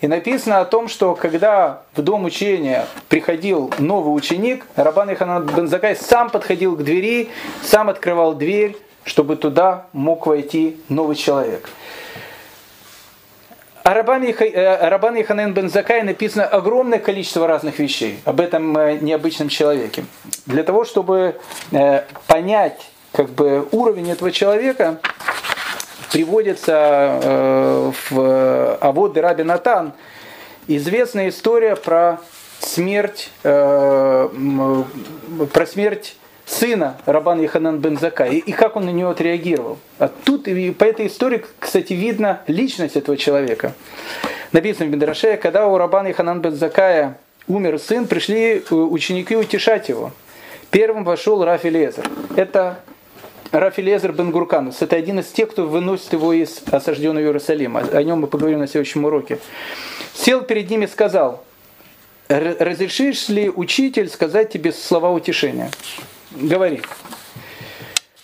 A: И написано о том, что когда в дом учения приходил новый ученик, Рабан Яханан Бензакай сам подходил к двери, сам открывал дверь, чтобы туда мог войти новый человек. О Рабан Иханен бен Закай написано огромное количество разных вещей об этом э, необычном человеке. Для того, чтобы э, понять как бы, уровень этого человека, приводится э, в Авод Раби Натан известная история про смерть, про смерть сына Рабан Яханан бен Зака, и, и как он на него отреагировал. А тут и по этой истории, кстати, видно личность этого человека. Написано в Бендраше, когда у Рабана Яханан бен Закая умер сын, пришли э, ученики утешать его. Первым вошел Рафи Лезер. Это Рафи Лезер бен Гурканус. Это один из тех, кто выносит его из осажденного Иерусалима. О нем мы поговорим на следующем уроке. Сел перед ними и сказал, разрешишь ли учитель сказать тебе слова утешения? Говорит.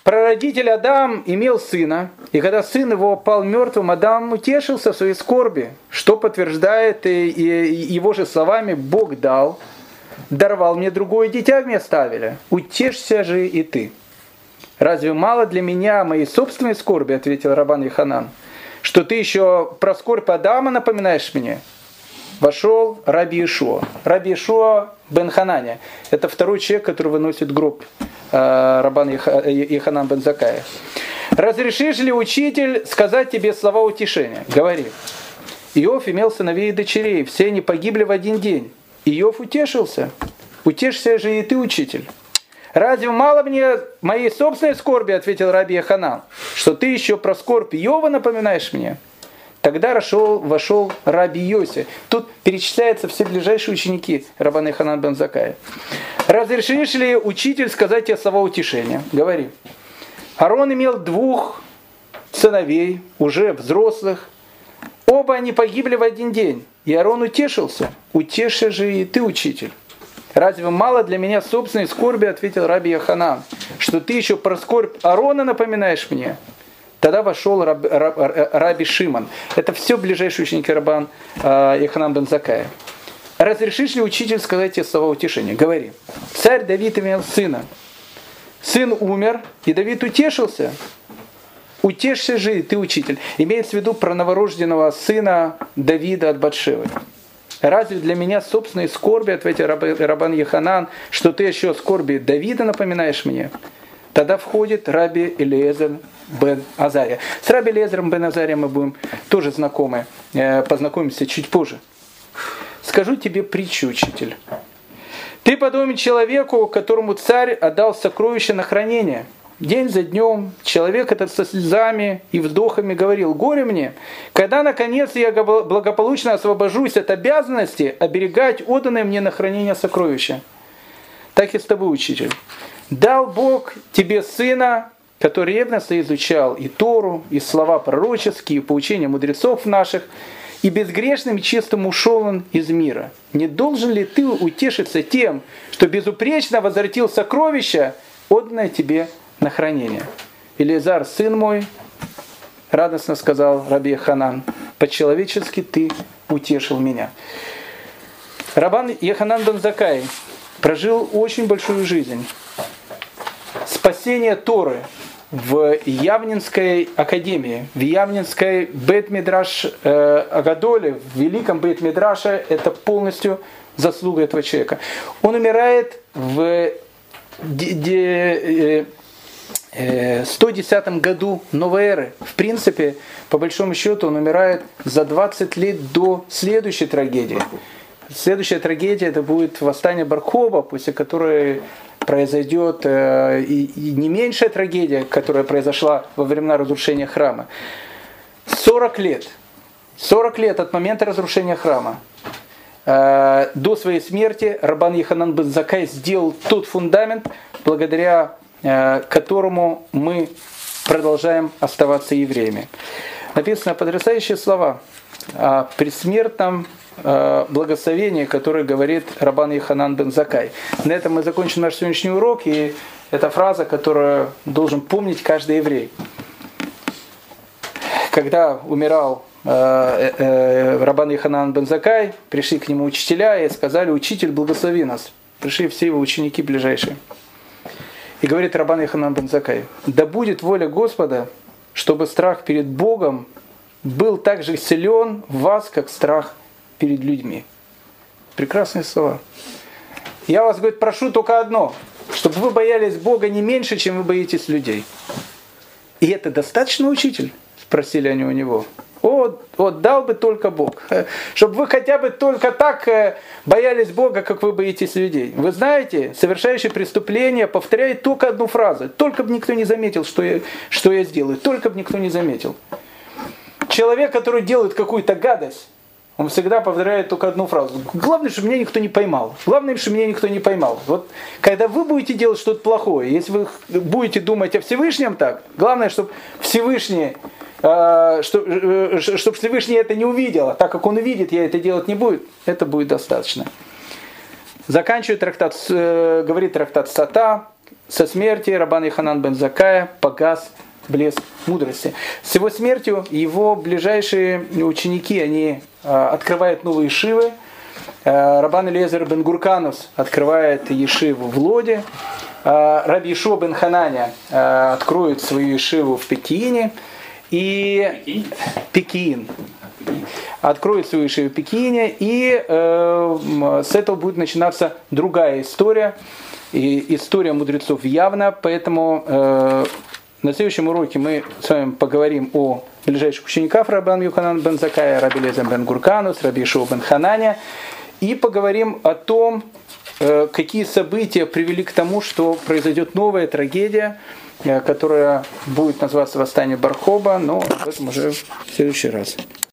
A: Прародитель Адам имел сына, и когда сын его пал мертвым, Адам утешился в своей скорби, что подтверждает и, и его же словами «Бог дал, даровал мне другое дитя вместо Авеля, утешься же и ты». «Разве мало для меня моей собственной скорби?» – ответил Рабан Иханан. «Что ты еще про скорбь Адама напоминаешь мне?» Вошел Раби Ишуа. Раби Ишуа бен Хананя. Это второй человек, который выносит гроб э, Рабан Иханан бен Закая. Разрешишь ли учитель сказать тебе слова утешения? Говори. Иов имел сыновей и дочерей, все они погибли в один день. Иов утешился. Утешься же и ты, учитель. Разве мало мне моей собственной скорби, ответил Раби Ханан, что ты еще про скорбь Иова напоминаешь мне? Тогда вошел, вошел Раби Йоси. Тут перечисляются все ближайшие ученики Рабаны Ханан бен Закая. Разрешишь ли учитель сказать тебе слова утешения? Говори. Арон имел двух сыновей, уже взрослых. Оба они погибли в один день. И Арон утешился. Утешься же и ты, учитель. Разве мало для меня собственной скорби, ответил Раби Яханан, что ты еще про скорбь Арона напоминаешь мне? Тогда вошел раб, раб, Раби Шиман. Это все ближайшие ученики Рабан э, Яханан бен Закая. Разрешишь ли учитель сказать тебе слова утешения? Говори. Царь Давид имел сына. Сын умер, и Давид утешился. Утешься же, ты учитель. Имеется в виду про новорожденного сына Давида от Батшевы. Разве для меня собственные скорби, ответил Рабан Яханан, что ты еще скорби Давида напоминаешь мне? Тогда входит Раби Элиезер бен Азария. С Раби Элиезером бен Азария мы будем тоже знакомы, э, познакомимся чуть позже. Скажу тебе притчу, учитель. Ты подобен человеку, которому царь отдал сокровище на хранение – День за днем человек этот со слезами и вздохами говорил, горе мне, когда наконец я благополучно освобожусь от обязанности оберегать отданное мне на хранение сокровища. Так и с тобой, учитель. Дал Бог тебе сына, который ревностно изучал и Тору, и слова пророческие, и поучения мудрецов наших, и безгрешным и чистым ушел он из мира. Не должен ли ты утешиться тем, что безупречно возвратил сокровища, отданное тебе на хранение. Илизар, сын мой, радостно сказал Раби Ханан, по-человечески ты утешил меня. Рабан Еханан Донзакай прожил очень большую жизнь. Спасение Торы в Явнинской академии, в Явнинской Бет-Мидраш э, Агадоле, в великом Бет-Мидраше, это полностью заслуга этого человека. Он умирает в де, де, 110 э, году новой эры. В принципе, по большому счету, он умирает за 20 лет до следующей трагедии. Следующая трагедия это будет восстание Бархоба, после которой произойдет э, и, не меньшая трагедия, которая произошла во времена разрушения храма. 40 лет. 40 лет от момента разрушения храма э, до своей смерти Рабан Еханан бен сделал тот фундамент, благодаря Э, которому мы продолжаем оставаться евреями. Написано потрясающие слова о предсмертном э, благословении, которое говорит Рабан Иханан бен Закай. На этом мы закончим наш сегодняшний урок, и это фраза, которую должен помнить каждый еврей. Когда умирал э, э, Рабан Иханан бен Закай, пришли к нему учителя и сказали, учитель, благослови нас. Пришли все его ученики ближайшие. И говорит Рабан Иханан Бензакай, да будет воля Господа, чтобы страх перед Богом был так же силен в вас, как страх перед людьми. Прекрасные слова. Я вас, говорит, прошу только одно, чтобы вы боялись Бога не меньше, чем вы боитесь людей. И это достаточно, учитель? Спросили они у него. О, о, дал бы только Бог. Чтобы вы хотя бы только так э, боялись Бога, как вы боитесь людей. Вы знаете, совершающий преступление повторяет только одну фразу. Только бы никто не заметил, что я, что я сделаю. Только бы никто не заметил. Человек, который делает какую-то гадость, он всегда повторяет только одну фразу. Главное, чтобы меня никто не поймал. Главное, чтобы меня никто не поймал. Вот когда вы будете делать что-то плохое, если вы будете думать о Всевышнем так, главное, чтобы Всевышний а, чтобы э, чтоб Всевышний это не увидел, а так как он увидит, я это делать не буду, это будет достаточно. Заканчивает трактат, э, говорит трактат Сата, со смерти Рабан Иханан бен Закая погас блеск мудрости. С его смертью его ближайшие ученики, они а, открывают новые шивы. А, Рабан Элезер бен Гурканус открывает ешиву в Лоде. Раби Ишо бен Хананя откроет свою ешиву в Пекине и Пекин. Откроет свою шею в Пекине, и э, с этого будет начинаться другая история. И история мудрецов явно, поэтому э, на следующем уроке мы с вами поговорим о ближайших учениках Рабан Юханан бен Закая, Раби Лезем бен Гурканус, Раби Шоу бен Хананя, и поговорим о том, э, какие события привели к тому, что произойдет новая трагедия, Э, которая будет называться «Восстание Бархоба», но об этом уже в следующий раз.